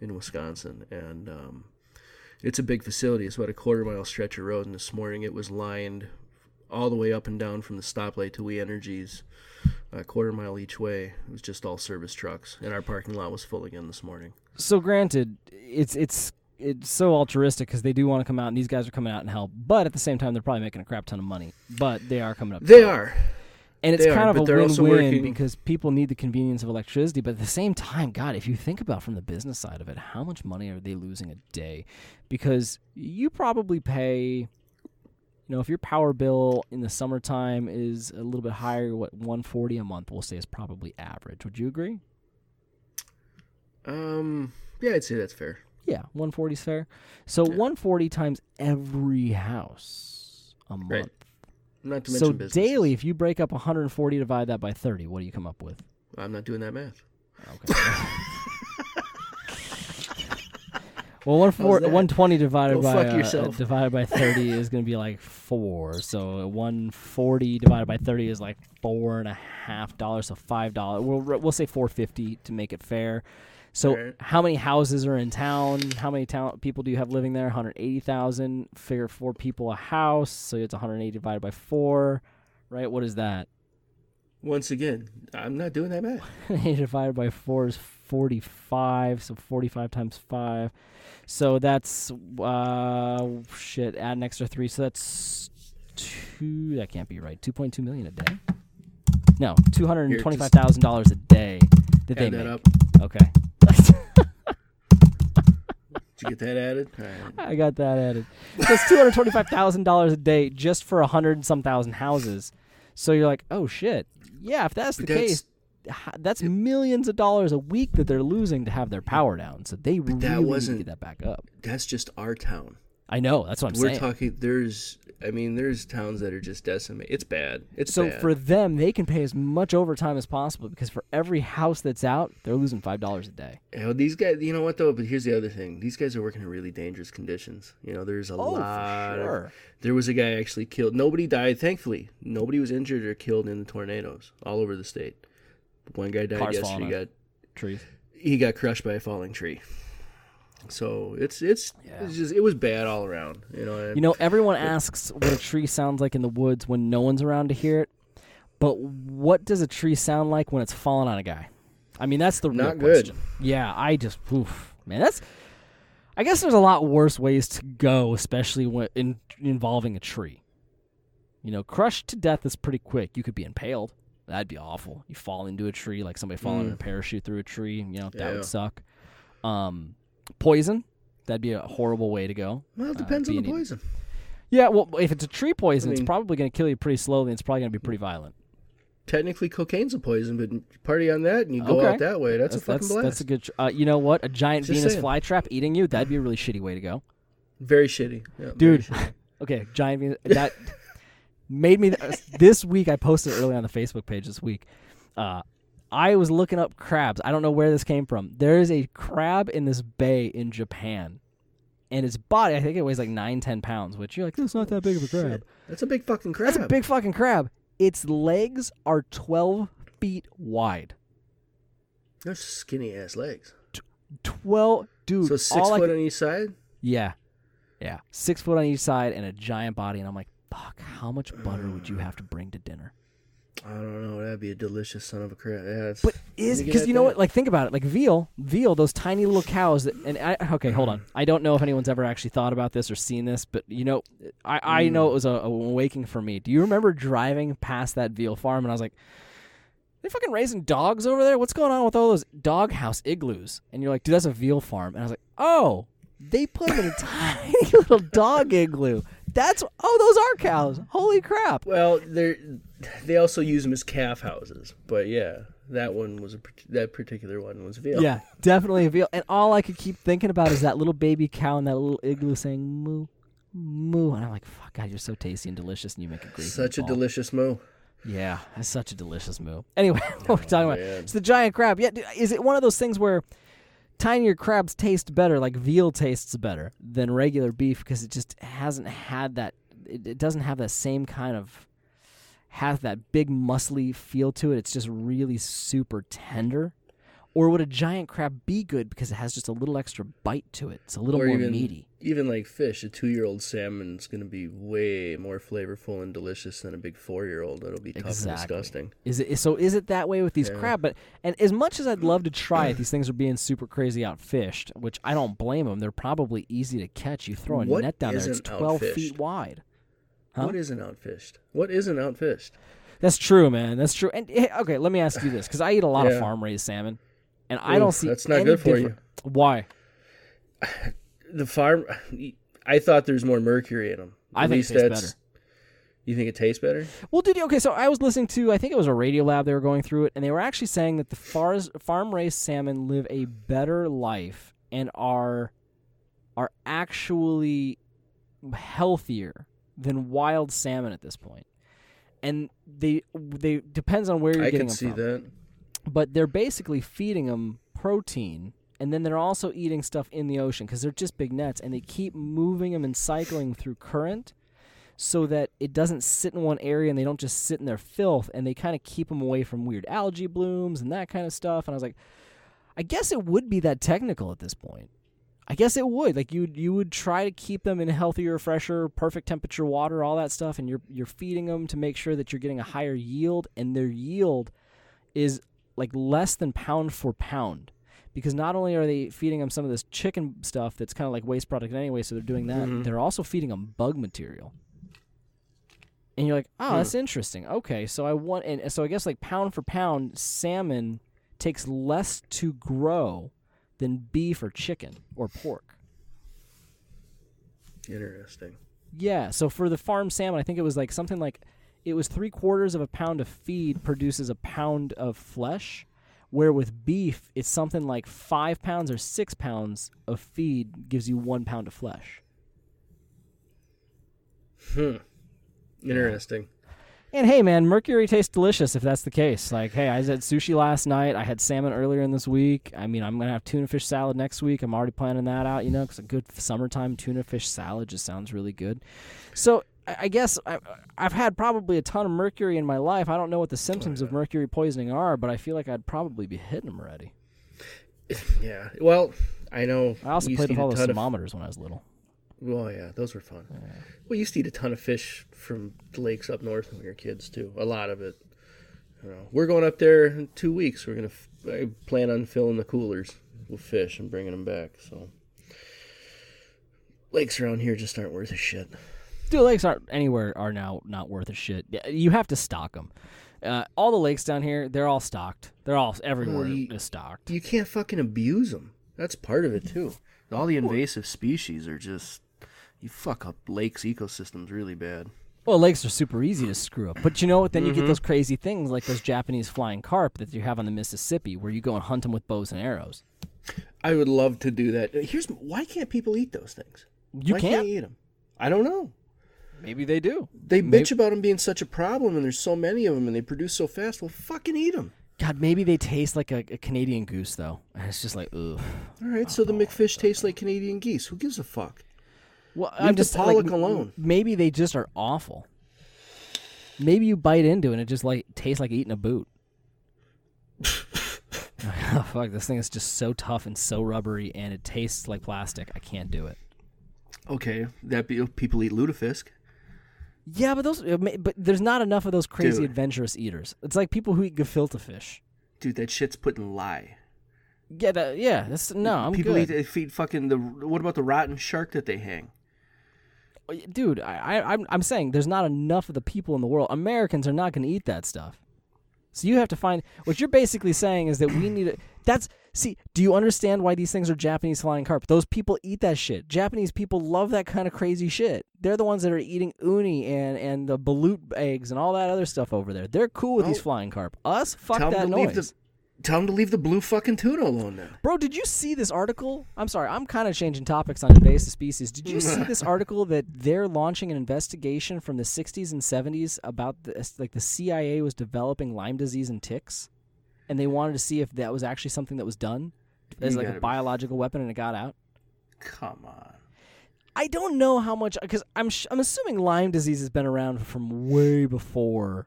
in Wisconsin, and um, it's a big facility. It's about a quarter mile stretch of road. And this morning, it was lined all the way up and down from the stoplight to We Energies, a quarter mile each way. It was just all service trucks, and our parking lot was full again this morning. So granted, it's it's it's so altruistic because they do want to come out, and these guys are coming out and help. But at the same time, they're probably making a crap ton of money. But they are coming up. They are. And it's they kind but of a win-win because people need the convenience of electricity. But at the same time, God, if you think about from the business side of it, how much money are they losing a day? Because you probably pay. You know, if your power bill in the summertime is a little bit higher, what 140 a month, we'll say is probably average. Would you agree? Um, yeah, I'd say that's fair. Yeah, 140 is fair. So Yeah. 140 times every house a month. Right. Not to mention So daily, if you break up 140, divide that by 30, what do you come up with? I'm not doing that math. Okay. well, one four, 120 divided Go by uh, divided by 30 is going to be like four. So 140 divided by 30 is like four and a half dollars. So five dollars. We'll we'll say 450 to make it fair. So Alright. how many houses are in town? How many town people do you have living there? 180,000. Figure four people a house, so it's 180 divided by four, right? What is that? Once again, I'm not doing that math. 180 divided by 4 is 45. So 45 times 5. So that's, uh, shit, add an extra 3. So that's 2. That can't be right. 2.2 million a day? No, $225,000 a day that they that make. up. Okay. Did you get that added? All right. I got that added. That's $225,000 a day just for a 100 and some thousand houses. So you're like, oh, shit. Yeah, if that's the that's- case, h- that's millions of dollars a week that they're losing to have their power down. So they But really that need to wasn't- get that back up. That's just our town. I know. That's what I'm saying. We're talking. There's. I mean, there's towns that are just decimated. It's bad. It's so bad. for them, they can pay as much overtime as possible because for every house that's out, they're losing five dollars a day. You know, these guys. You know what though? But here's the other thing. These guys are working in really dangerous conditions. You know, there's a Oh, for lot. of- sure. there was a guy actually killed. Nobody died. Thankfully, nobody was injured or killed in the tornadoes all over the state. One guy died Cars yesterday. He got Trees. he got crushed by a falling tree. So it's it's Yeah. it's just it was bad all around. You know. and- You know, everyone asks what a tree sounds like in the woods when no one's around to hear it. But what does a tree sound like when it's falling on a guy? I mean, that's the real Not good. question. Yeah, I just, oof, man, that's. I guess there's a lot worse ways to go, especially when in, involving a tree. You know, crushed to death is pretty quick. You could be impaled. That'd be awful. You fall into a tree like somebody falling in a Mm. parachute through a tree. You know, that Yeah. would suck. Um, poison. That'd be a horrible way to go. well, it uh, depends on the being- poison. Yeah, well, if it's a tree poison, it's mean- probably going to kill you pretty slowly. and It's probably going to be pretty violent. Technically, cocaine's a poison, but party on that and you go Okay. out that way. That's, a fucking that's, blast. that's a good. Tr- uh, you know what? A giant Just Venus flytrap eating you. That'd be a really shitty way to go, Very shitty, Yeah, very dude. shitty. okay, giant Venus. That made me. Th- this week, I posted early on the Facebook page. This week, uh, I was looking up crabs. I don't know where this came from. There is a crab in this bay in Japan, and its body, I think it weighs like nine, ten pounds. Which you're like, that's not that big of a crab. Shit. That's a big fucking crab. That's a big fucking crab. Its legs are 12 feet wide. Those skinny ass legs. 12, dude. so six all I foot could- on each side. yeah. Yeah. Six foot on each side and a giant body. And I'm like, fuck, how much butter would you have to bring to dinner? I don't know. That'd be a delicious son of a crap. Yeah, But is Let me get because you know what? Like think about it. Like veal, veal, those tiny little cows. That, and I, okay, hold on. I don't know if anyone's ever actually thought about this or seen this, but you know, I, I know Mm. it was a, a awakening for me. Do you remember driving past that veal farm and I was like, they fucking raising dogs over there? What's going on with all those doghouse igloos? And you're like, dude, that's a veal farm. And I was like, oh, they put them in a tiny little dog igloo. That's oh, those are cows. Holy crap! Well, they they also use them as calf houses, but yeah, that one was a that particular one was veal. Yeah, definitely a veal. And all I could keep thinking about is that little baby cow in that little igloo saying moo, moo. And I'm like, fuck, God, you're so tasty and delicious, and you make a great such a delicious moo. Yeah, that's such a delicious moo. Anyway, what we're talking about. Oh, it's the giant crab. Yeah, is it one of those things where tinier crabs taste better, like veal tastes better than regular beef because it just hasn't had that, it, it doesn't have that same kind of, has that big muscly feel to it. It's just really super tender. Or would a giant crab be good because it has just a little extra bite to it? It's a little or more even meaty. even like fish, a two-year-old salmon is going to be way more flavorful and delicious than a big four-year-old. That'll be tough Exactly. and disgusting. Is it so? Is it that way with these Yeah. crab? But and as much as I'd love to try it, these things are being super crazy outfished, which I don't blame them. They're probably easy to catch. You throw a What net down there; it's twelve outfished? feet wide. Huh? What isn't outfished? What isn't outfished? That's true, man. That's true. And eh, okay, let me ask you this, because I eat a lot of farm raised salmon, and I don't see that's not good for you. Why? The farm. I thought there's more mercury in them. I At think it least tastes that's. better. You think it tastes better? Well, did you? Okay, so I was listening to, I think it was a Radiolab. They were going through it, and they were actually saying that the fars, farm-raised salmon live a better life and are are actually healthier than wild salmon at this point. And they they depends on where you're I getting can them see from. that. But they're basically feeding them protein, and then they're also eating stuff in the ocean because they're just big nets, and they keep moving them and cycling through current so that it doesn't sit in one area and they don't just sit in their filth and they kind of keep them away from weird algae blooms and that kind of stuff and I was like I guess it would be that technical at this point. I guess it would. Like you you would try to keep them in healthier, fresher, perfect temperature water, all that stuff and you're you're feeding them to make sure that you're getting a higher yield and their yield is like less than pound for pound. Because not only are they feeding them some of this chicken stuff that's kind of like waste product anyway, so they're doing that, Mhm. they're also feeding them bug material. And you're like, oh, Hmm. that's interesting. Okay, so I want, and so I guess like pound for pound, salmon takes less to grow than beef or chicken or pork. Interesting. Yeah, so for the farm salmon, I think it was like something like it was three quarters of a pound of feed produces a pound of flesh, where with beef, it's something like five pounds or six pounds of feed gives you one pound of flesh. Hmm. Interesting. And hey, man, mercury tastes delicious if that's the case. Like, hey, I had sushi last night. I had salmon earlier in this week. I mean, I'm gonna have tuna fish salad next week. I'm already planning that out. You know, because a good summertime tuna fish salad just sounds really good. So I guess I, I've had probably a ton of mercury in my life. I don't know what the symptoms oh, of mercury poisoning are, but I feel like I'd probably be hitting them already. Yeah. Well, I know. I also played with all those ton of- thermometers when I was little. Well, yeah, those were fun. We used to eat a ton of fish from the lakes up north when we were kids too. A lot of it. You know, we're going up there in two weeks. We're gonna f- I plan on filling the coolers with fish and bringing them back. So lakes around here just aren't worth a shit. Dude, lakes aren't anywhere are now not worth a shit. You have to stock them. Uh, all the lakes down here, they're all stocked. They're all everywhere you- is stocked. You can't fucking abuse them. That's part of it too. All the invasive species are just you fuck up lakes ecosystems really bad. Well, lakes are super easy to screw up. But you know what? Then you get Mhm. those crazy things like those Japanese flying carp that you have on the Mississippi, where you go and hunt them with bows and arrows. I would love to do that. Here's why can't people eat those things? You why can't. can't eat them? I don't know. Maybe they do. They Maybe- bitch about them being such a problem, and there's so many of them, and they produce so fast. Well, fucking eat them. God, maybe they taste like a, a Canadian goose though, and it's just like, ugh. All right, so the McFish tastes like Canadian geese. Who gives a fuck? Well, Leave I'm just pollock like, alone. Maybe they just are awful. Maybe you bite into it and it just like tastes like eating a boot. oh, fuck, this thing is just so tough and so rubbery, and it tastes like plastic. I can't do it. Okay, that be, people eat lutefisk. Yeah, but those, but there's not enough of those crazy Dude. adventurous eaters. It's like people who eat gefilte fish. Dude, that shit's put in lye. Yeah, that, yeah. That's no, I'm People good. eat they feed fucking the. What about the rotten shark that they hang? Oh, dude I, I I'm, I'm saying there's not enough of the people in the world americans are not going to eat that stuff so you have to find what you're basically saying is that we need to that's see do you understand why these things are japanese flying carp those people eat that shit japanese people love that kind of crazy shit they're the ones that are eating uni and and the balut eggs and all that other stuff over there they're cool with these oh. flying carp us fuck that noise the. Tell them to leave the blue fucking tuna alone then. Bro, did you see this article? I'm sorry, I'm kind of changing topics on invasive species. Did you see this article that they're launching an investigation from the 60s and 70s about the like the CIA was developing Lyme disease in ticks, and they wanted to see if that was actually something that was done as like a gotta be- biological weapon, and it got out. Come on. I don't know how much because I'm sh- I'm assuming Lyme disease has been around from way before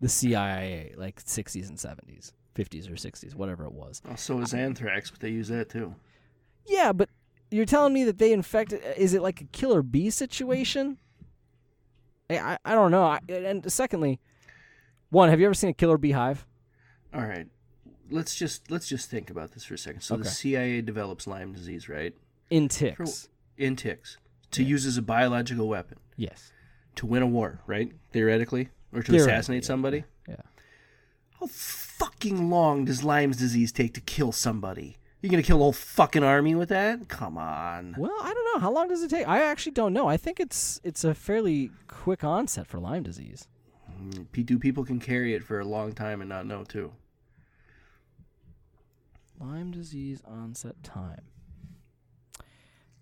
the CIA, like 60s and 70s, 50s or 60s, whatever it was. Oh, so is anthrax, but they use that too. Yeah, but you're telling me that they infected? Is it like a killer bee situation? I I, I don't know. I, and secondly, one, have you ever seen a killer beehive? All right. Let's just let's just think about this for a second. So Okay. the CIA develops Lyme disease, right? In ticks. In ticks to use as a biological weapon Yes. to win a war, right? Theoretically, or to assassinate yeah, somebody. Yeah. How fucking long does Lyme's disease take to kill somebody? You're gonna kill a whole fucking army with that? Come on. Well, I don't know. How long does it take? I actually don't know. I think it's it's a fairly quick onset for Lyme disease. Mm, Do people can carry it for a long time and not know too? Lyme disease onset time.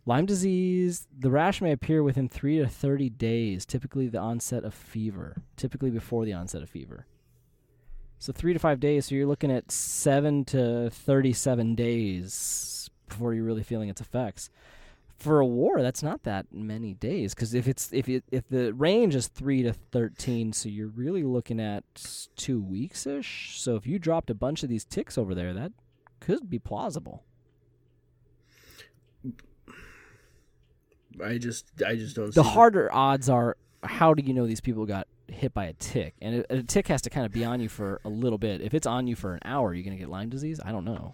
Lyme disease, the rash may appear within 3 to 30 days, typically the onset of fever, typically before the onset of fever. So 3 to 5 days, so you're looking at 7 to 37 days before you're really feeling its effects. For a war, that's not that many days cuz if it's if it, if the range is 3 to 13, so you're really looking at 2 weeks-ish. So if you dropped a bunch of these ticks over there, that could be plausible. I just I just don't. The harder odds are how do you know these people got hit by a tick? And a, a tick has to kind of be on you for a little bit. If it's on you for an hour, you're going to get Lyme disease? I don't know.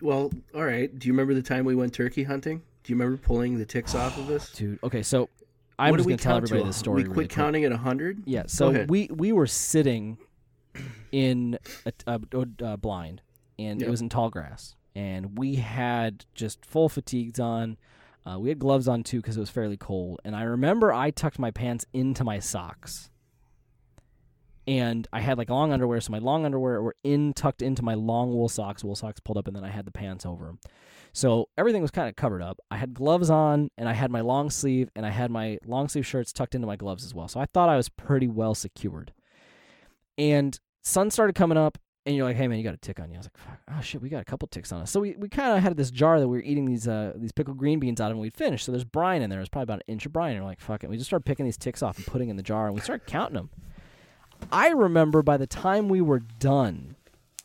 Well, all right. Do you remember the time we went turkey hunting? Do you remember pulling the ticks off of us? Dude, okay, so I'm What just going to tell everybody this story We quit really quick. counting at hundred. Yeah, so we we were sitting in a, a, a blind, and Yep. it was in tall grass, and we had just full fatigues on. Uh, we had gloves on too because it was fairly cold, and I remember I tucked my pants into my socks, and I had like long underwear, so my long underwear were in tucked into my long wool socks, wool socks pulled up, and then I had the pants over them. So everything was kind of covered up. I had gloves on, and I had my long sleeve, and I had my long sleeve shirts tucked into my gloves as well. So I thought I was pretty well secured. And sun started coming up, and you're like, "Hey man, you got a tick on you." I was like, Fuck, "Oh shit, we got a couple ticks on us." So we, we kind of had this jar that we were eating these uh these pickled green beans out of, and we'd finished. So there's brine in there. It's probably about an inch of brine. And we're like, "Fuck it." We just started picking these ticks off and putting in the jar, and we started counting them. I remember by the time we were done,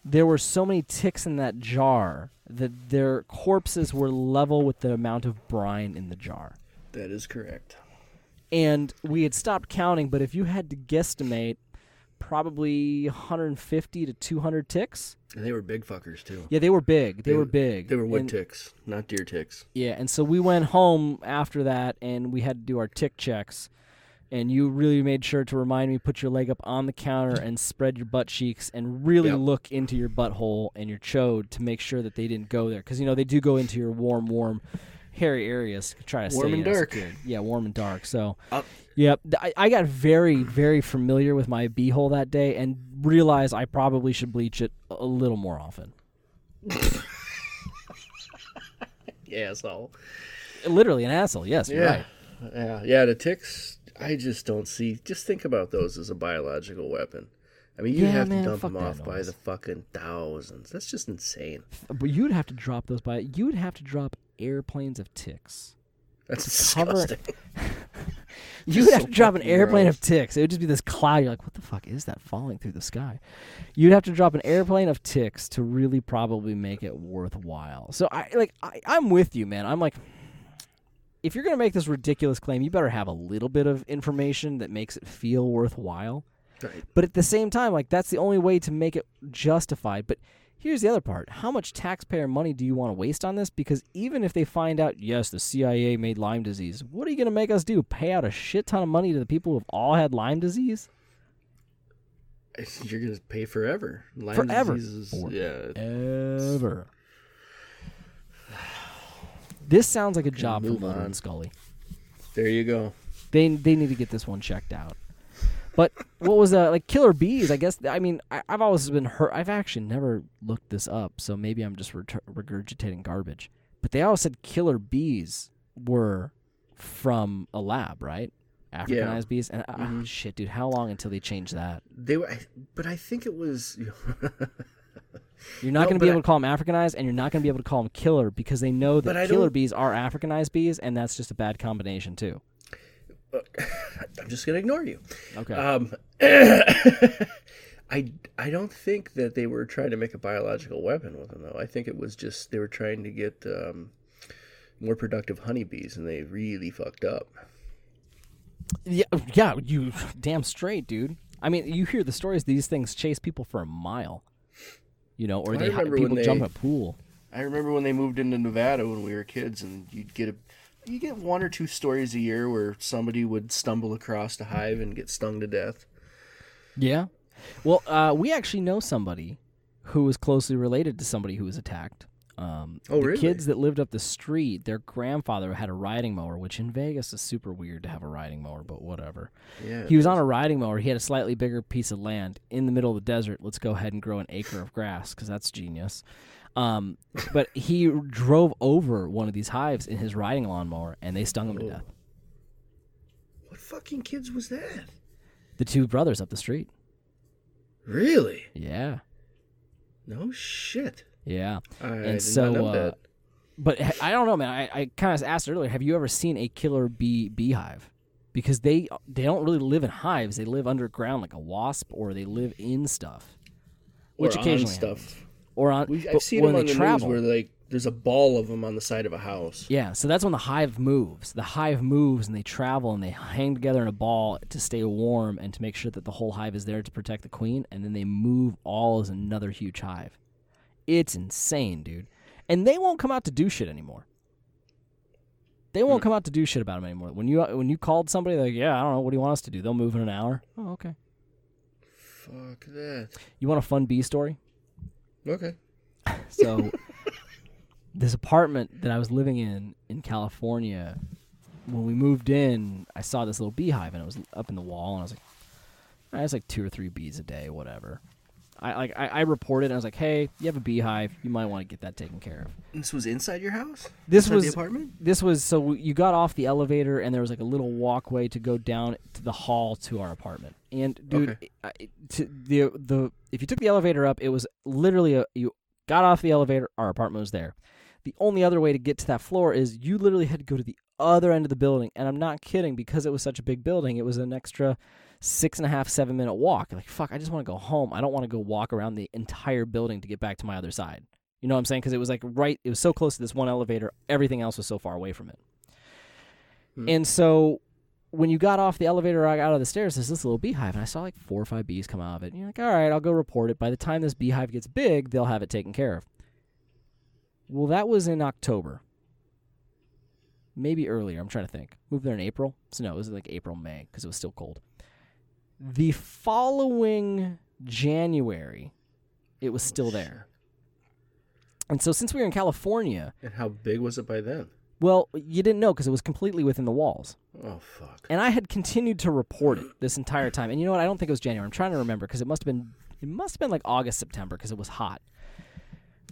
there were so many ticks in that jar that their corpses were level with the amount of brine in the jar. That is correct. And we had stopped counting, but if you had to guesstimate, probably 150 to 200 ticks. And they were big fuckers too. Yeah, they were big. They, They were big. They were wood And- ticks, not deer ticks. Yeah, and so we went home after that, and we had to do our tick checks. And you really made sure to remind me put your leg up on the counter and spread your butt cheeks and really Yep. look into your butthole and your chode to make sure that they didn't go there because you know they do go into your warm, warm, hairy areas to try to Warm and dark. secured. Yeah, warm and dark. So, Up. yep, I, I got very, very familiar with my beehole that day and realized I probably should bleach it a little more often. Yeah, so Literally an asshole. Yes, you're yeah, right. yeah, yeah. The ticks, I just don't see. Just think about those as a biological weapon. I mean, you Yeah, have man, to dump them off by the fucking thousands. That's just insane. But you'd have to drop those by. You'd have to drop airplanes of ticks. That's disgusting. You'd Just have so to drop an airplane gross. of ticks. It would just be this cloud. You're like, what the fuck is that falling through the sky? You'd have to drop an airplane of ticks to really probably make it worthwhile. So I like I, I'm with you, man. I'm like if you're gonna make this ridiculous claim, you better have a little bit of information that makes it feel worthwhile. Right. But at the same time, like that's the only way to make it justified. But here's the other part: how much taxpayer money do you want to waste on this? Because even if they find out, yes, the CIA made Lyme disease, what are you gonna make us do? Pay out a shit ton of money to the people who've all had Lyme disease? You're gonna pay forever. Lyme Forever. disease is- yeah. Ever. This sounds like a job for Mulder and Scully. There you go. They they need to get this one checked out. But what was uh like killer bees? I guess I mean I, I've always been hurt. I've actually never looked this up, so maybe I'm just retur- regurgitating garbage. But they all said killer bees were from a lab, right? Africanized bees. And uh, Mhm. shit, dude, how long until they change that? They were, but I think it was. You're not No, going to be I- able to call them Africanized, and you're not going to be able to call them killer because they know that killer don't- bees are Africanized bees, and that's just a bad combination too. I'm just gonna ignore you. Okay. Um, I I don't think that they were trying to make a biological weapon with them though. I think it was just they were trying to get um, more productive honeybees, and they really fucked up. Yeah, yeah, you damn straight, dude. I mean, you hear the stories; these things chase people for a mile, you know, or I they hi- remember when people jump a pool. I remember when they moved into Nevada when we were kids, and you'd get a you get one or two stories a year where somebody would stumble across a hive and get stung to death. Yeah. Well, uh, we actually know somebody who was closely related to somebody who was attacked. Um, Oh, the really? kids that lived up the street, their grandfather had a riding mower, which in Vegas is super weird to have a riding mower, but whatever. Yeah, He was on a riding mower. He had a slightly bigger piece of land in the middle of the desert. Let's go ahead and grow an acre of grass because that's genius. Um, but he drove over one of these hives in his riding lawnmower, and they stung him to death. What fucking kids was that? The two brothers up the street. Really? Yeah, No shit. yeah. I And so, uh. But I don't know, man. I, I kind of asked earlier. Have you ever seen a killer bee beehive? Because they they don't really live in hives. They live underground like a wasp, or they live in stuff, which Or on occasionally stuff. happens. Or on. We, I've seen when them on the travel, news where like there's a ball of them on the side of a house. Yeah, so that's when the hive moves. The hive moves and they travel and they hang together in a ball to stay warm and to make sure that the whole hive is there to protect the queen, and then they move all as another huge hive. It's insane, dude. And they won't come out to do shit anymore. They won't Hmm. come out to do shit about them anymore. When you when you called somebody, they're like, yeah, I don't know, what do you want us to do? They'll move in an hour. Oh, okay. Fuck that. You want a fun bee story? Okay. So, this apartment that I was living in in California, when we moved in, I saw this little beehive and it was up in the wall, and I was like, I "It's like two or three bees a day, whatever." I like I, I reported. And I was like, "Hey, you have a beehive. You might want to get that taken care of." This was inside your house? This Inside was the apartment? this was so you got off the elevator and there was like a little walkway to go down to the hall to our apartment. And dude, Okay. I- to the the if you took the elevator up, it was literally a you got off the elevator, our apartment was there. The only other way to get to that floor is you literally had to go to the other end of the building, and I'm not kidding because it was such a big building. It was an extra six and a half, seven minute walk. Like fuck, I just want to go home. I don't want to go walk around the entire building to get back to my other side. You know what I'm saying? Because it was like right, it was so close to this one elevator. Everything else was so far away from it. Hmm. And so when you got off the elevator or out of the stairs, there's this little beehive, and I saw like four or five bees come out of it. And you're like, all right, I'll go report it. By the time this beehive gets big, they'll have it taken care of. Well, that was in October. Maybe earlier. I'm trying to think. Moved there in April. So no, it was like April, May, because it was still cold. The following January, it was still there. And so since we were in California, And how big was it by then? well, you didn't know because it was completely within the walls. Oh fuck. And I had continued to report it this entire time. And you know what? I don't think it was January. I'm trying to remember because it must have been it must have been like August, September because it was hot.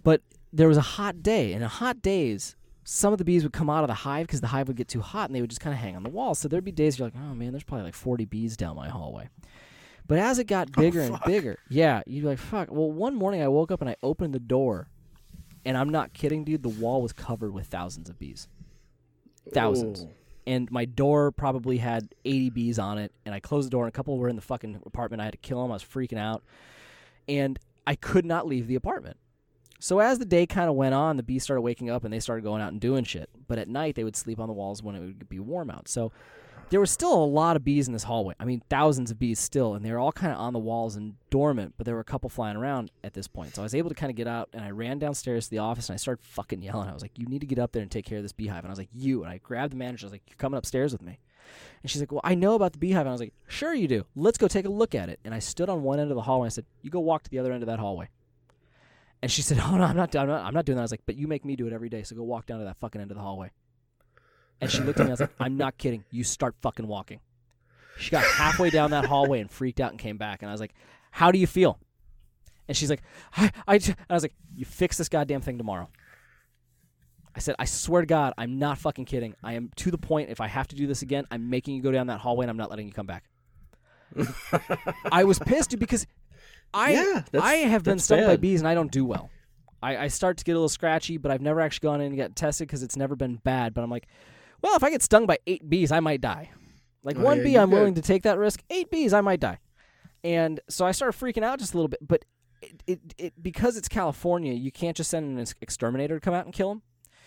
But there was a hot day, and on hot days, some of the bees would come out of the hive because the hive would get too hot, and they would just kind of hang on the wall. So there'd be days you're like, oh man, there's probably like 40 bees down my hallway. But as it got oh, bigger and bigger, yeah, you'd be like, fuck. Well, one morning I woke up and I opened the door, and I'm not kidding, dude. The wall was covered with thousands of bees thousands. Oh. And my door probably had 80 bees on it. And I closed the door, and a couple were in the fucking apartment. I had to kill them. I was freaking out. And I could not leave the apartment. So as the day kind of went on, the bees started waking up and they started going out and doing shit. But at night, they would sleep on the walls when it would be warm out. So there was still a lot of bees in this hallway. I mean, thousands of bees still, and they were all kind of on the walls and dormant, but there were a couple flying around at this point. So I was able to kind of get out, and I ran downstairs to the office, and I started fucking yelling. I was like, "You need to get up there and take care of this beehive." And I was like, "You," and I grabbed the manager. I was like, "You're coming upstairs with me." And she's like, "Well, I know about the beehive." And I was like, "Sure you do. Let's go take a look at it." And I stood on one end of the hallway. And I said, "You go walk to the other end of that hallway." And she said, "Oh no, I'm not. I'm not. I'm not doing that." I was like, "But you make me do it every day, so go walk down to that fucking end of the hallway." And she looked at me. And I was like, "I'm not kidding. You start fucking walking." She got halfway down that hallway and freaked out and came back. And I was like, "How do you feel?" And she's like, "I." I," and I was like, "You fix this goddamn thing tomorrow." I said, "I swear to God, I'm not fucking kidding. I am to the point. If I have to do this again, I'm making you go down that hallway, and I'm not letting you come back." I was pissed because I Yeah, I have been stung by bees and I don't do well. I, I start to get a little scratchy, but I've never actually gone in and get tested because it's never been bad. But I'm like, well, if I get stung by eight bees, I might die. Like Oh, one yeah, bee, I'm could. willing to take that risk. Eight bees, I might die. And so I started freaking out just a little bit. But it, it, it because it's California, you can't just send an exterminator to come out and kill them.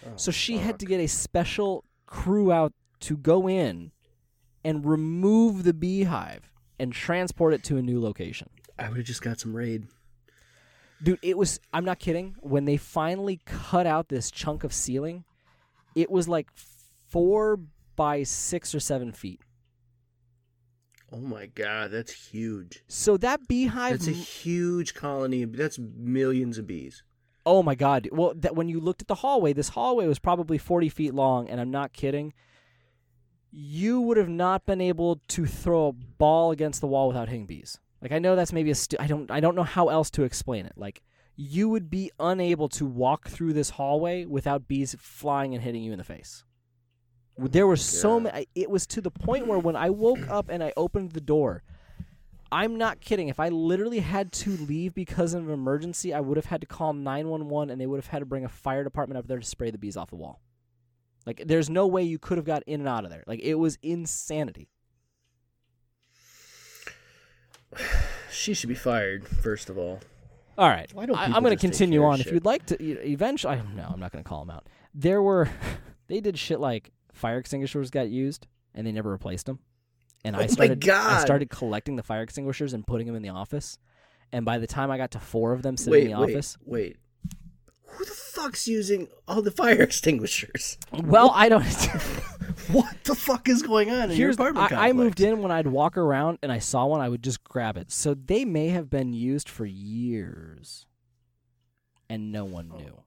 Oh, So she had to get a special crew out to go in and remove the beehive and transport it to a new location. I would have just got some raid. Dude, it was I'm not kidding. When they finally cut out this chunk of ceiling, it was like four by six or seven feet. Oh my god, that's huge. So that beehive That's a huge colony. of- That's millions of bees. Oh my god! Well, that when you looked at the hallway, this hallway was probably forty feet long, and I'm not kidding. You would have not been able to throw a ball against the wall without hitting bees. Like I know that's maybe a I don't I don't know how else to explain it. Like you would be unable to walk through this hallway without bees flying and hitting you in the face. There were so God. many. It was to the point where when I woke up and I opened the door, I'm not kidding. If I literally had to leave because of an emergency, I would have had to call 911 and they would have had to bring a fire department up there to spray the bees off the wall. Like, there's no way you could have got in and out of there. Like, it was insanity. She should be fired, first of all. All right. Why don't I, i'm going to continue on. If shit? you'd like to, eventually, I, no, I'm not going to call them out. There were, they did shit like fire extinguishers got used and they never replaced them. And Oh I started, I started collecting the fire extinguishers and putting them in the office. And by the time I got to four of them sitting Wait, in the wait, office, wait. Who the fuck's using all the fire extinguishers? well, I don't. What the fuck is going on in your Here's apartment I, I moved in when I'd walk around and I saw one, I would just grab it. So they may have been used for years, and no one oh. knew.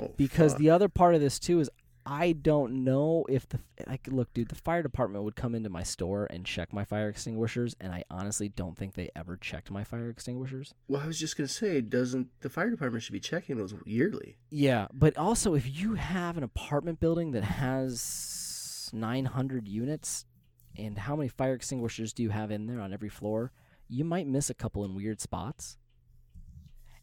Oh, Because fuck. the other part of this too is I don't know if the like look, dude, the fire department would come into my store and check my fire extinguishers, and I honestly don't think they ever checked my fire extinguishers. Well, I was just gonna say, doesn't the fire department should be checking those yearly? Yeah, but also if you have an apartment building that has 900 units, and how many fire extinguishers do you have in there on every floor? You might miss a couple in weird spots.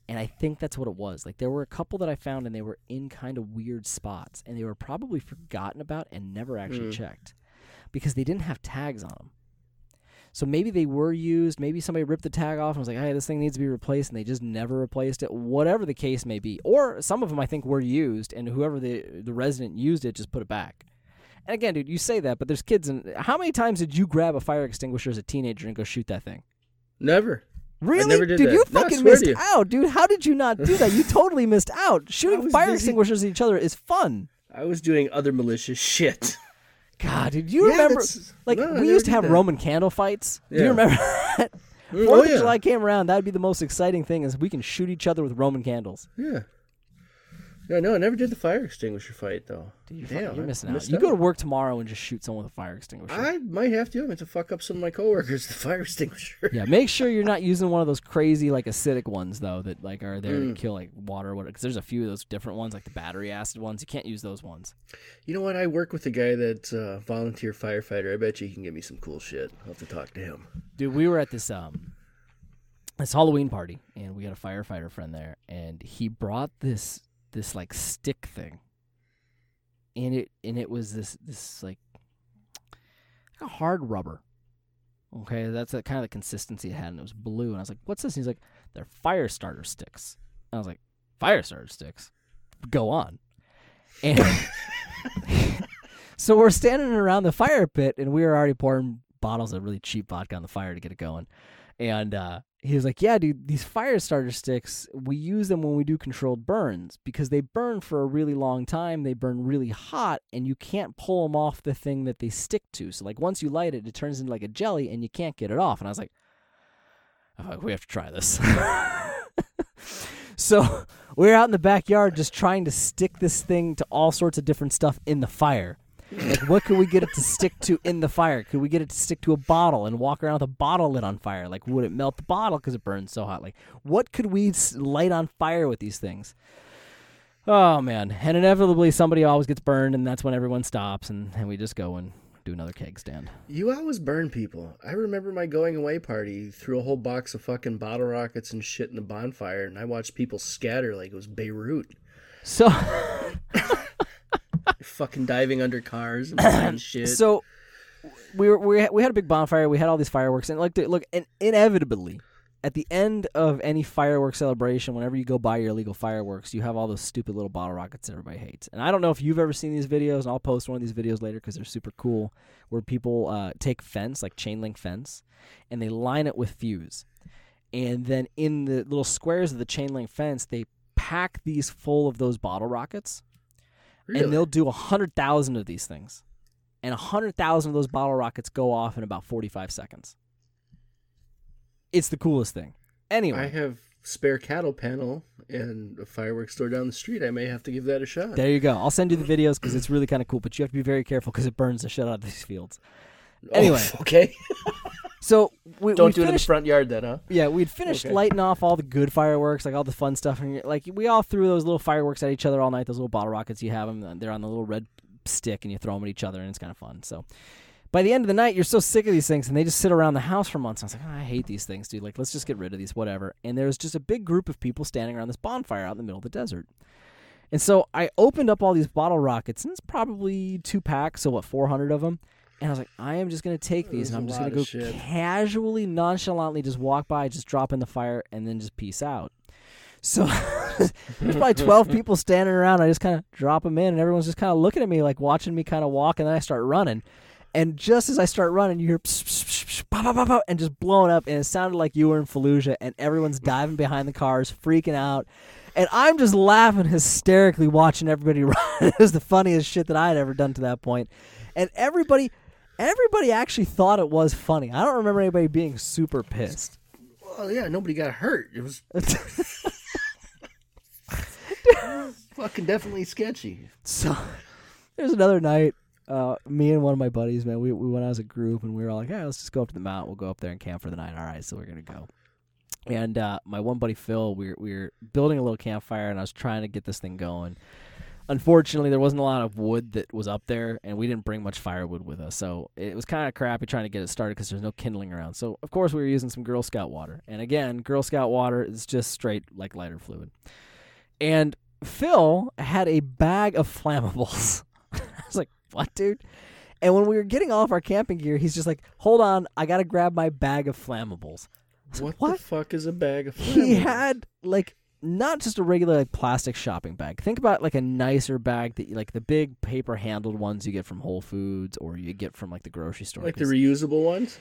And I think that's what it was. Like there were a couple that I found and they were in kind of weird spots and they were probably forgotten about and never actually Hmm. checked because they didn't have tags on them. So maybe they were used, maybe somebody ripped the tag off and was like, "Hey, this thing needs to be replaced," and they just never replaced it. Whatever the case may be, or some of them I think were used, and whoever the the resident used it just put it back. And again, dude, you say that, but there's kids. And how many times did you grab a fire extinguisher as a teenager and go shoot that thing? Never. Really, never did dude? that. You fucking to missed out, dude. How did you not do that? You totally missed out. Shooting fire busy- extinguishers at each other is fun. I was doing other malicious shit. God, dude, you Yeah, remember? Like no, we used to have that. Roman candle fights. Do you remember? that? Mm, Fourth oh, of yeah. July came around. That'd be the most exciting thing is we can shoot each other with Roman candles. Yeah. No, no, I never did the fire extinguisher fight though. Dude, you're, Damn, fucking- you're missing out. You go to work tomorrow and just shoot someone with a fire extinguisher. I might have to. I meant to fuck up some of my coworkers. With the fire extinguisher. yeah, make sure you're not using one of those crazy like acidic ones though that like are there Mm. to kill like water or whatever. Because there's a few of those different ones like the battery acid ones. You can't use those ones. You know what? I work with a guy that's a volunteer firefighter. I bet you he can give me some cool shit. I'll have to talk to him. Dude, we were at this um this Halloween party and we had a firefighter friend there and he brought this this like stick thing. And it and it was this this like a hard rubber. Okay, that's the kind of the consistency it had and it was blue and I was like, "What's this?" And he's like, "They're fire starter sticks." And I was like, fire starter sticks. Go on. And so we're standing around the fire pit, and we were already pouring bottles of really cheap vodka on the fire to get it going. And uh, he was like, "Yeah, dude, these fire starter sticks, we use them when we do controlled burns because they burn for a really long time. They burn really hot, and you can't pull them off the thing that they stick to. So, like, once you light it, it turns into like a jelly, and you can't get it off." And I was like, "Oh, "We have to try this." so we were out in the backyard just trying to stick this thing to all sorts of different stuff in the fire. Like, what could we get it to stick to in the fire? Could we get it to stick to a bottle and walk around with a bottle lit on fire? Like, would it melt the bottle because it burns so hot? Like, what could we light on fire with these things? Oh man! And inevitably, somebody always gets burned, and that's when everyone stops, and, and we just go and do another keg stand. You always burn people. I remember my going away party, threw a whole box of fucking bottle rockets and shit in the bonfire, and I watched people scatter like it was Beirut. So, fucking diving under cars and shit. so we were we had, we had a big bonfire. We had all these fireworks, and like the, look, and inevitably, at the end of any fireworks celebration, whenever you go buy your illegal fireworks, you have all those stupid little bottle rockets that everybody hates. And I don't know if you've ever seen these videos, and I'll post one of these videos later because they're super cool, where people uh, take fence, like chain link fence, and they line it with fuse, and then in the little squares of the chain link fence, they pack these full of those bottle rockets Really? and they'll do a hundred thousand of these things, and a hundred thousand of those bottle rockets go off in about forty-five seconds. It's the coolest thing. Anyway, I have spare cattle panel and a fireworks store down the street. I may have to give that a shot. there you go. I'll send you the videos because it's really kind of cool, but you have to be very careful because it burns the shit out of these fields. Oh, Anyway. okay. So we Don't do it in the front yard then, huh? Yeah, we'd finished Okay. lighting off all the good fireworks, like all the fun stuff, and like we all threw those little fireworks at each other all night. Those little bottle rockets, you have them; they're on the little red stick, and you throw them at each other, and it's kind of fun. So, by the end of the night, you're so sick of these things, and they just sit around the house for months. I was like, "Oh, I hate these things, dude. Like, let's just get rid of these, whatever. And there's just a big group of people standing around this bonfire out in the middle of the desert. And so I opened up all these bottle rockets, and it's probably two packs, so what, 400 of them. And I was like, I am just gonna take these, and I'm just gonna go shit. casually, nonchalantly, just walk by, just drop in the fire, and then just peace out. So there's probably 12 people standing around. I just kind of drop them in, and everyone's just kind of looking at me, like watching me kind of walk, and then I start running. And just as I start running, you hear pss, pss, pss, pop, pop, pop, pop, and just blowing up, and it sounded like you were in Fallujah, and everyone's diving behind the cars, freaking out. And I'm just laughing hysterically watching everybody run. it was the funniest shit that I had ever done to that point. And everybody everybody actually thought it was funny. I don't remember anybody being super pissed. Well, yeah, nobody got hurt. It was fucking definitely sketchy. So there's another night. Uh, me and one of my buddies, man, we, we went out as a group and we were all like, "Yeah, let's just go up to the mountain. We'll go up there and camp for the night." All right, so we're gonna go. And uh, my one buddy Phil, we were, we were building a little campfire, and I was trying to get this thing going. Unfortunately, there wasn't a lot of wood that was up there, and we didn't bring much firewood with us, so it was kind of crappy trying to get it started because there's no kindling around. So of course we were using some Girl Scout water, and again, Girl Scout water is just straight like lighter fluid. And Phil had a bag of flammables. I was like, "What, dude?" And when we were getting all of our camping gear, he's just like, "Hold on, I gotta grab my bag of flammables." What, like, what? the fuck is a bag of flammables? he had like not just a regular like plastic shopping bag. Think about like a nicer bag that like the big paper handled ones you get from Whole Foods or you get from like the grocery store. like the reusable ones.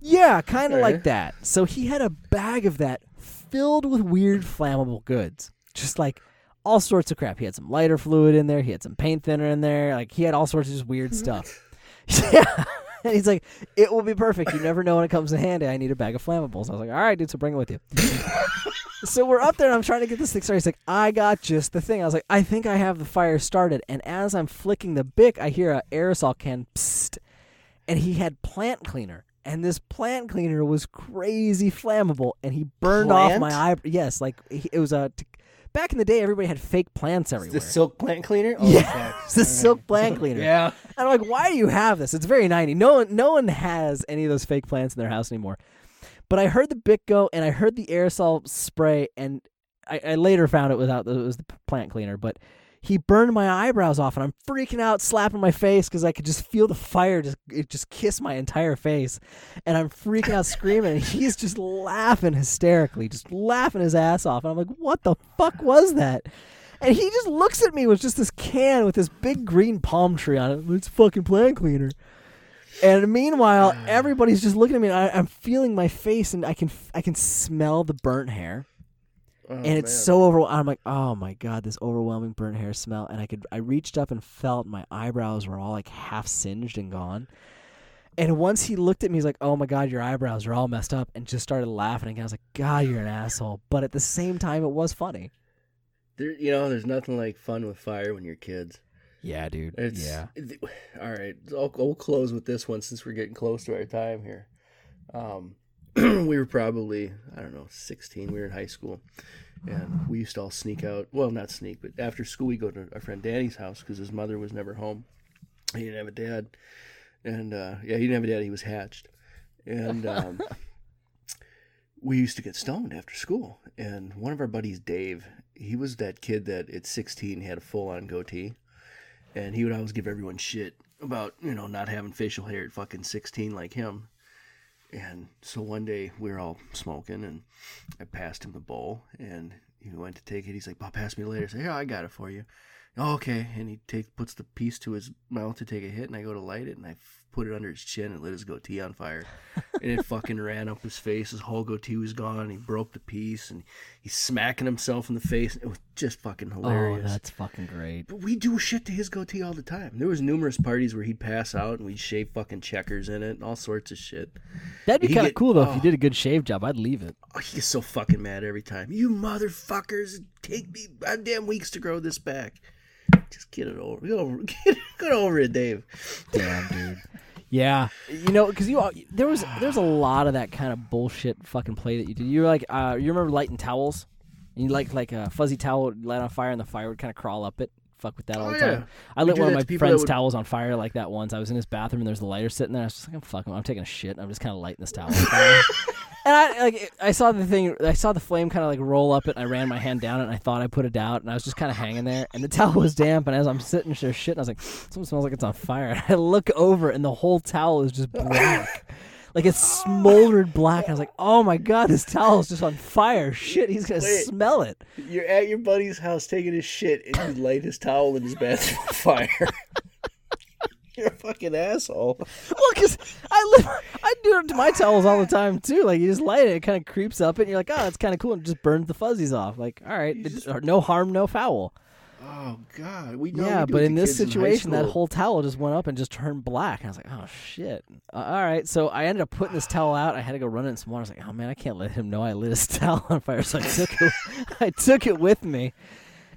yeah, kind of Okay. like that. So he had a bag of that filled with weird flammable goods, just like all sorts of crap. He had some lighter fluid in there. He had some paint thinner in there. Like he had all sorts of just weird stuff. yeah. And he's like, it will be perfect. You never know when it comes in handy. I need a bag of flammables. I was like, all right, dude, so bring it with you. so we're up there and I'm trying to get this thing started. He's like, I got just the thing. I was like, I think I have the fire started. And as I'm flicking the Bic, I hear a aerosol can psst. And he had plant cleaner. And this plant cleaner was crazy flammable. And he burned off my eye. Yes, like it was a. T- back in the day, everybody had fake plants everywhere. The silk plant cleaner. Oh, yeah, fuck. it's the silk plant cleaner. Yeah. And I'm like, why do you have this? It's very 90. No one, no one has any of those fake plants in their house anymore. But I heard the bit go, and I heard the aerosol spray, and I, I later found it without it was the plant cleaner. But he burned my eyebrows off, and I'm freaking out, slapping my face because I could just feel the fire just it just kiss my entire face, and I'm freaking out, screaming, and he's just laughing hysterically, just laughing his ass off, and I'm like, "What the fuck was that?" And he just looks at me with just this can with this big green palm tree on it. It's fucking plant cleaner. And meanwhile, ah. everybody's just looking at me. And I, I'm feeling my face, and I can I can smell the burnt hair Oh, and it's man. so over. I'm like, oh my god, this overwhelming burnt hair smell. And I could, I reached up and felt my eyebrows were all like half singed and gone. And once he looked at me, he's like, oh my god, your eyebrows are all messed up, and just started laughing again. I was like, God, you're an asshole. But at the same time, it was funny. There, you know, there's nothing like fun with fire when you're kids. Yeah, dude. It's, yeah. it- all right, I'll, I'll close with this one since we're getting close to our time here. Um, we were probably I don't know 16. We were in high school, and we used to all sneak out. Well, not sneak, but after school we go to our friend Danny's house because his mother was never home. He didn't have a dad, and uh, yeah, he didn't have a dad. He was hatched, and um, we used to get stoned after school. And one of our buddies, Dave, he was that kid that at 16 had a full on goatee and he would always give everyone shit about you know not having facial hair at fucking 16 like him and so one day we were all smoking and i passed him the bowl and he went to take it. He's like "Bob, pass me later. I say yeah i got it for you. Oh, okay. And he takes puts the piece to his mouth to take a hit and i go to light it and i put it under his chin and lit his goatee on fire and it fucking ran up his face his whole goatee was gone and he broke the piece and he's smacking himself in the face it was just fucking oh, hilarious Oh, that's fucking great. but we do shit to his goatee all the time. There was numerous parties where he'd pass out and we'd shave fucking checkers in it and all sorts of shit. That'd be kind of cool though if oh. you did a good shave job. I'd leave it. Oh, he's so fucking mad every time. You motherfuckers, take me goddamn weeks to grow this back. Just get it over. Get over, get, get over it, Dave. Damn, dude. Yeah, you know, because you there was there's a lot of that kind of bullshit fucking play that you did. You were like, uh, you remember lighting towels? And you like like a fuzzy towel would light on fire and the fire would kind of crawl up it. Fuck with that all Oh, the time. I lit one of my to people that friend's towels on fire like that once. I was in his bathroom and there's the lighter sitting there. I was just like, I'm fucking, I'm taking a shit. I'm just kind of lighting this towel and I like I saw the thing, I saw the flame kind of like roll up it. And I ran my hand down it and I thought I put it out and I was just kind of hanging there. And the towel was damp. And as I'm sitting there shitting, I was like, something smells like it's on fire. And I look over and the whole towel is just black. Like it smoldered black. I was like, "Oh my god, this towel is just on fire! Shit, he's gonna Wait. smell it." You're at your buddy's house taking his shit and you light his towel in his bathroom on fire. You're a fucking asshole. Well, because I live, I do it to my towels all the time too. Like you just light it, it kind of creeps up, and you're like, "Oh, it's kind of cool," and it just burns the fuzzies off. Like, all right, just- no harm, no foul. Oh God, we know yeah, we but in this situation, that whole towel just went up and just turned black. And I was like, "Oh shit!" Uh, all right, so I ended up putting this towel out. I had to go run it in some water. I was like, "Oh man, I can't let him know I lit his towel on fire." So I took it, I took it with me,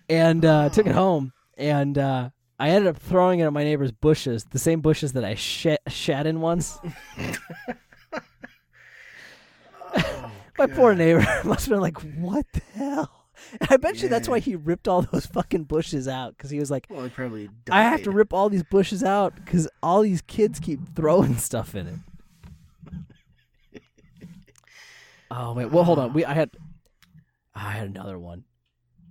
and uh, took it home. And uh, I ended up throwing it at my neighbor's bushes, the same bushes that I shat, shat in once. my poor neighbor must have been like, "What the hell?" And I bet you that's why he ripped all those fucking bushes out because he was like. Well, he probably died. I have to rip all these bushes out because all these kids keep throwing stuff in it. Oh wait, well hold on. We I had I had another one.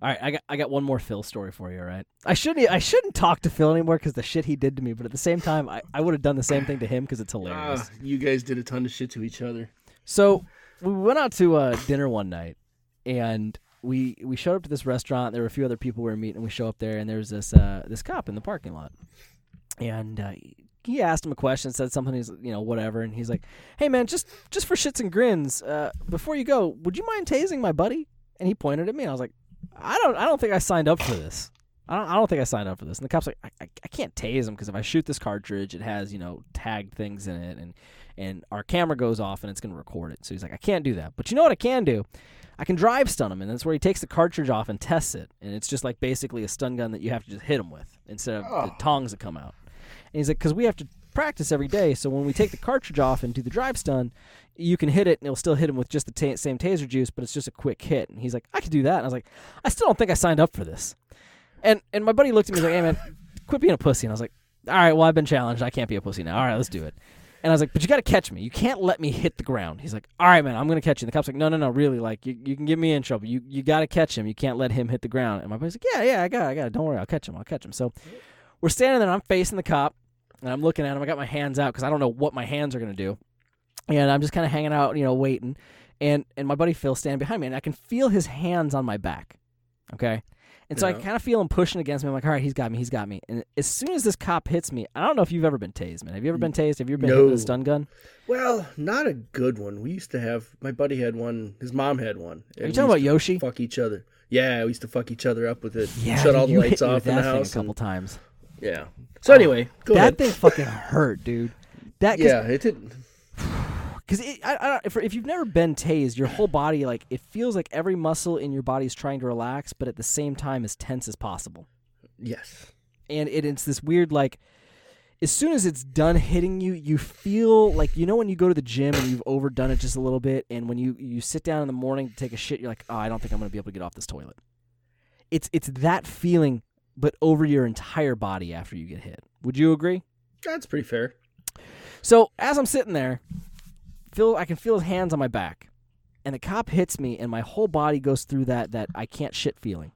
All right, I got I got one more Phil story for you. All right, I shouldn't I shouldn't talk to Phil anymore because the shit he did to me. But at the same time, I, I would have done the same thing to him because it's hilarious. Ah, you guys did a ton of shit to each other. So we went out to uh, dinner one night, and we we showed up to this restaurant. There were a few other people we were meeting. We show up there, and there was this uh, this cop in the parking lot, and uh, he asked him a question, said something. He's you know whatever, and he's like, "Hey man, just just for shits and grins, uh, before you go, would you mind tasing my buddy?" And he pointed at me, and I was like, "I don't I don't think I signed up for this." I don't, I don't think I signed up for this. And the cop's like, I, I, I can't tase him because if I shoot this cartridge, it has, you know, tagged things in it and, and our camera goes off and it's going to record it. So he's like, I can't do that. But you know what I can do? I can drive stun him. And that's where he takes the cartridge off and tests it. And it's just like basically a stun gun that you have to just hit him with instead of the Oh. tongs that come out. And he's like, because we have to practice every day. So when we take the cartridge off and do the drive stun, you can hit it and it'll still hit him with just the ta- same taser juice, but it's just a quick hit. And he's like, I could do that. And I was like, I still don't think I signed up for this. And and my buddy looked at me and was like, Hey man, quit being a pussy. And I was like, All right, well I've been challenged. I can't be a pussy now. All right, let's do it. And I was like, but you got to catch me. You can't let me hit the ground. He's like, all right, man, I'm going to catch you. And the cop's like, no, no, no, really. Like, you, you can get me in trouble. You you got to catch him. You can't let him hit the ground. And my buddy's like, yeah, yeah, I got it. I got it. Don't worry. I'll catch him. I'll catch him. So we're standing there. I'm facing the cop. And I'm looking at him. I got my hands out because I don't know what my hands are going to do. And I'm just kind of hanging out, you know, waiting. And, and my buddy Phil standing behind me. And I can feel his hands on my back. Okay. And so I kind of feel him pushing against me. I'm like, all right, he's got me. He's got me. And as soon as this cop hits me, I don't know if you've ever been tased, man. Have you ever been tased? Have you ever been hit with a stun gun? Well, not a good one. We used to have my buddy had one. His mom had one. Are you talking about Yoshi? Fuck each other. Yeah, we used to fuck each other up with it. Yeah, shut all the lights off in the house. a couple and- times. yeah. So oh. anyway, go that ahead. thing fucking hurt, dude. That yeah, it did. Because I, I if, if you've never been tased, your whole body like it feels like every muscle in your body is trying to relax, but at the same time as tense as possible. Yes. and it, it's this weird like as soon as it's done hitting you you feel like you know when you go to the gym and you've overdone it just a little bit and when you you sit down in the morning to take a shit you're like oh i don't think i'm going to be able to get off this toilet it's it's that feeling but over your entire body after you get hit would you agree That's pretty fair. so as i'm sitting there feel i can feel his hands on my back. And the cop hits me and my whole body goes through that that i can't shit feeling.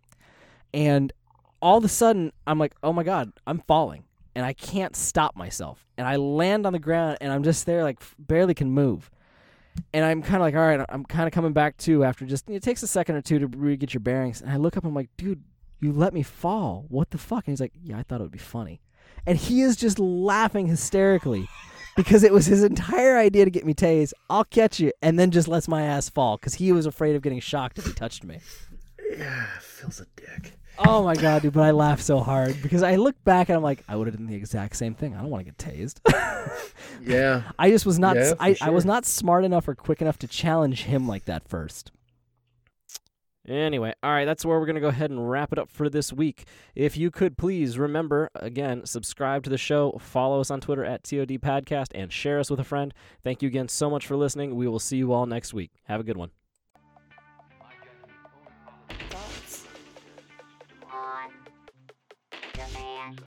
And all of a sudden i'm like oh my god i'm falling. And i can't stop myself. And i land on the ground and i'm just there like barely can move. And i'm kind of like all right i'm kind of coming back to after just it takes a second or two to really get your bearings. And i look up and i'm like dude you let me fall. What the fuck? And he's like yeah i thought it would be funny. And he is just laughing hysterically because it was his entire idea to get me tased. I'll catch you, and then just lets my ass fall because he was afraid of getting shocked if he touched me. Yeah, Phil's a dick. Oh my god, dude! But I laughed so hard because I look back and I'm like, I would have done the exact same thing. I don't want to get tased. Yeah. I just was not. Yeah, I, I was not smart enough or quick enough to challenge him like that first. Anyway, all right, that's where we're going to go ahead and wrap it up for this week. If you could please remember, again, subscribe to the show, follow us on Twitter at TOD Podcast, and share us with a friend. Thank you again so much for listening. We will see you all next week. Have a good one.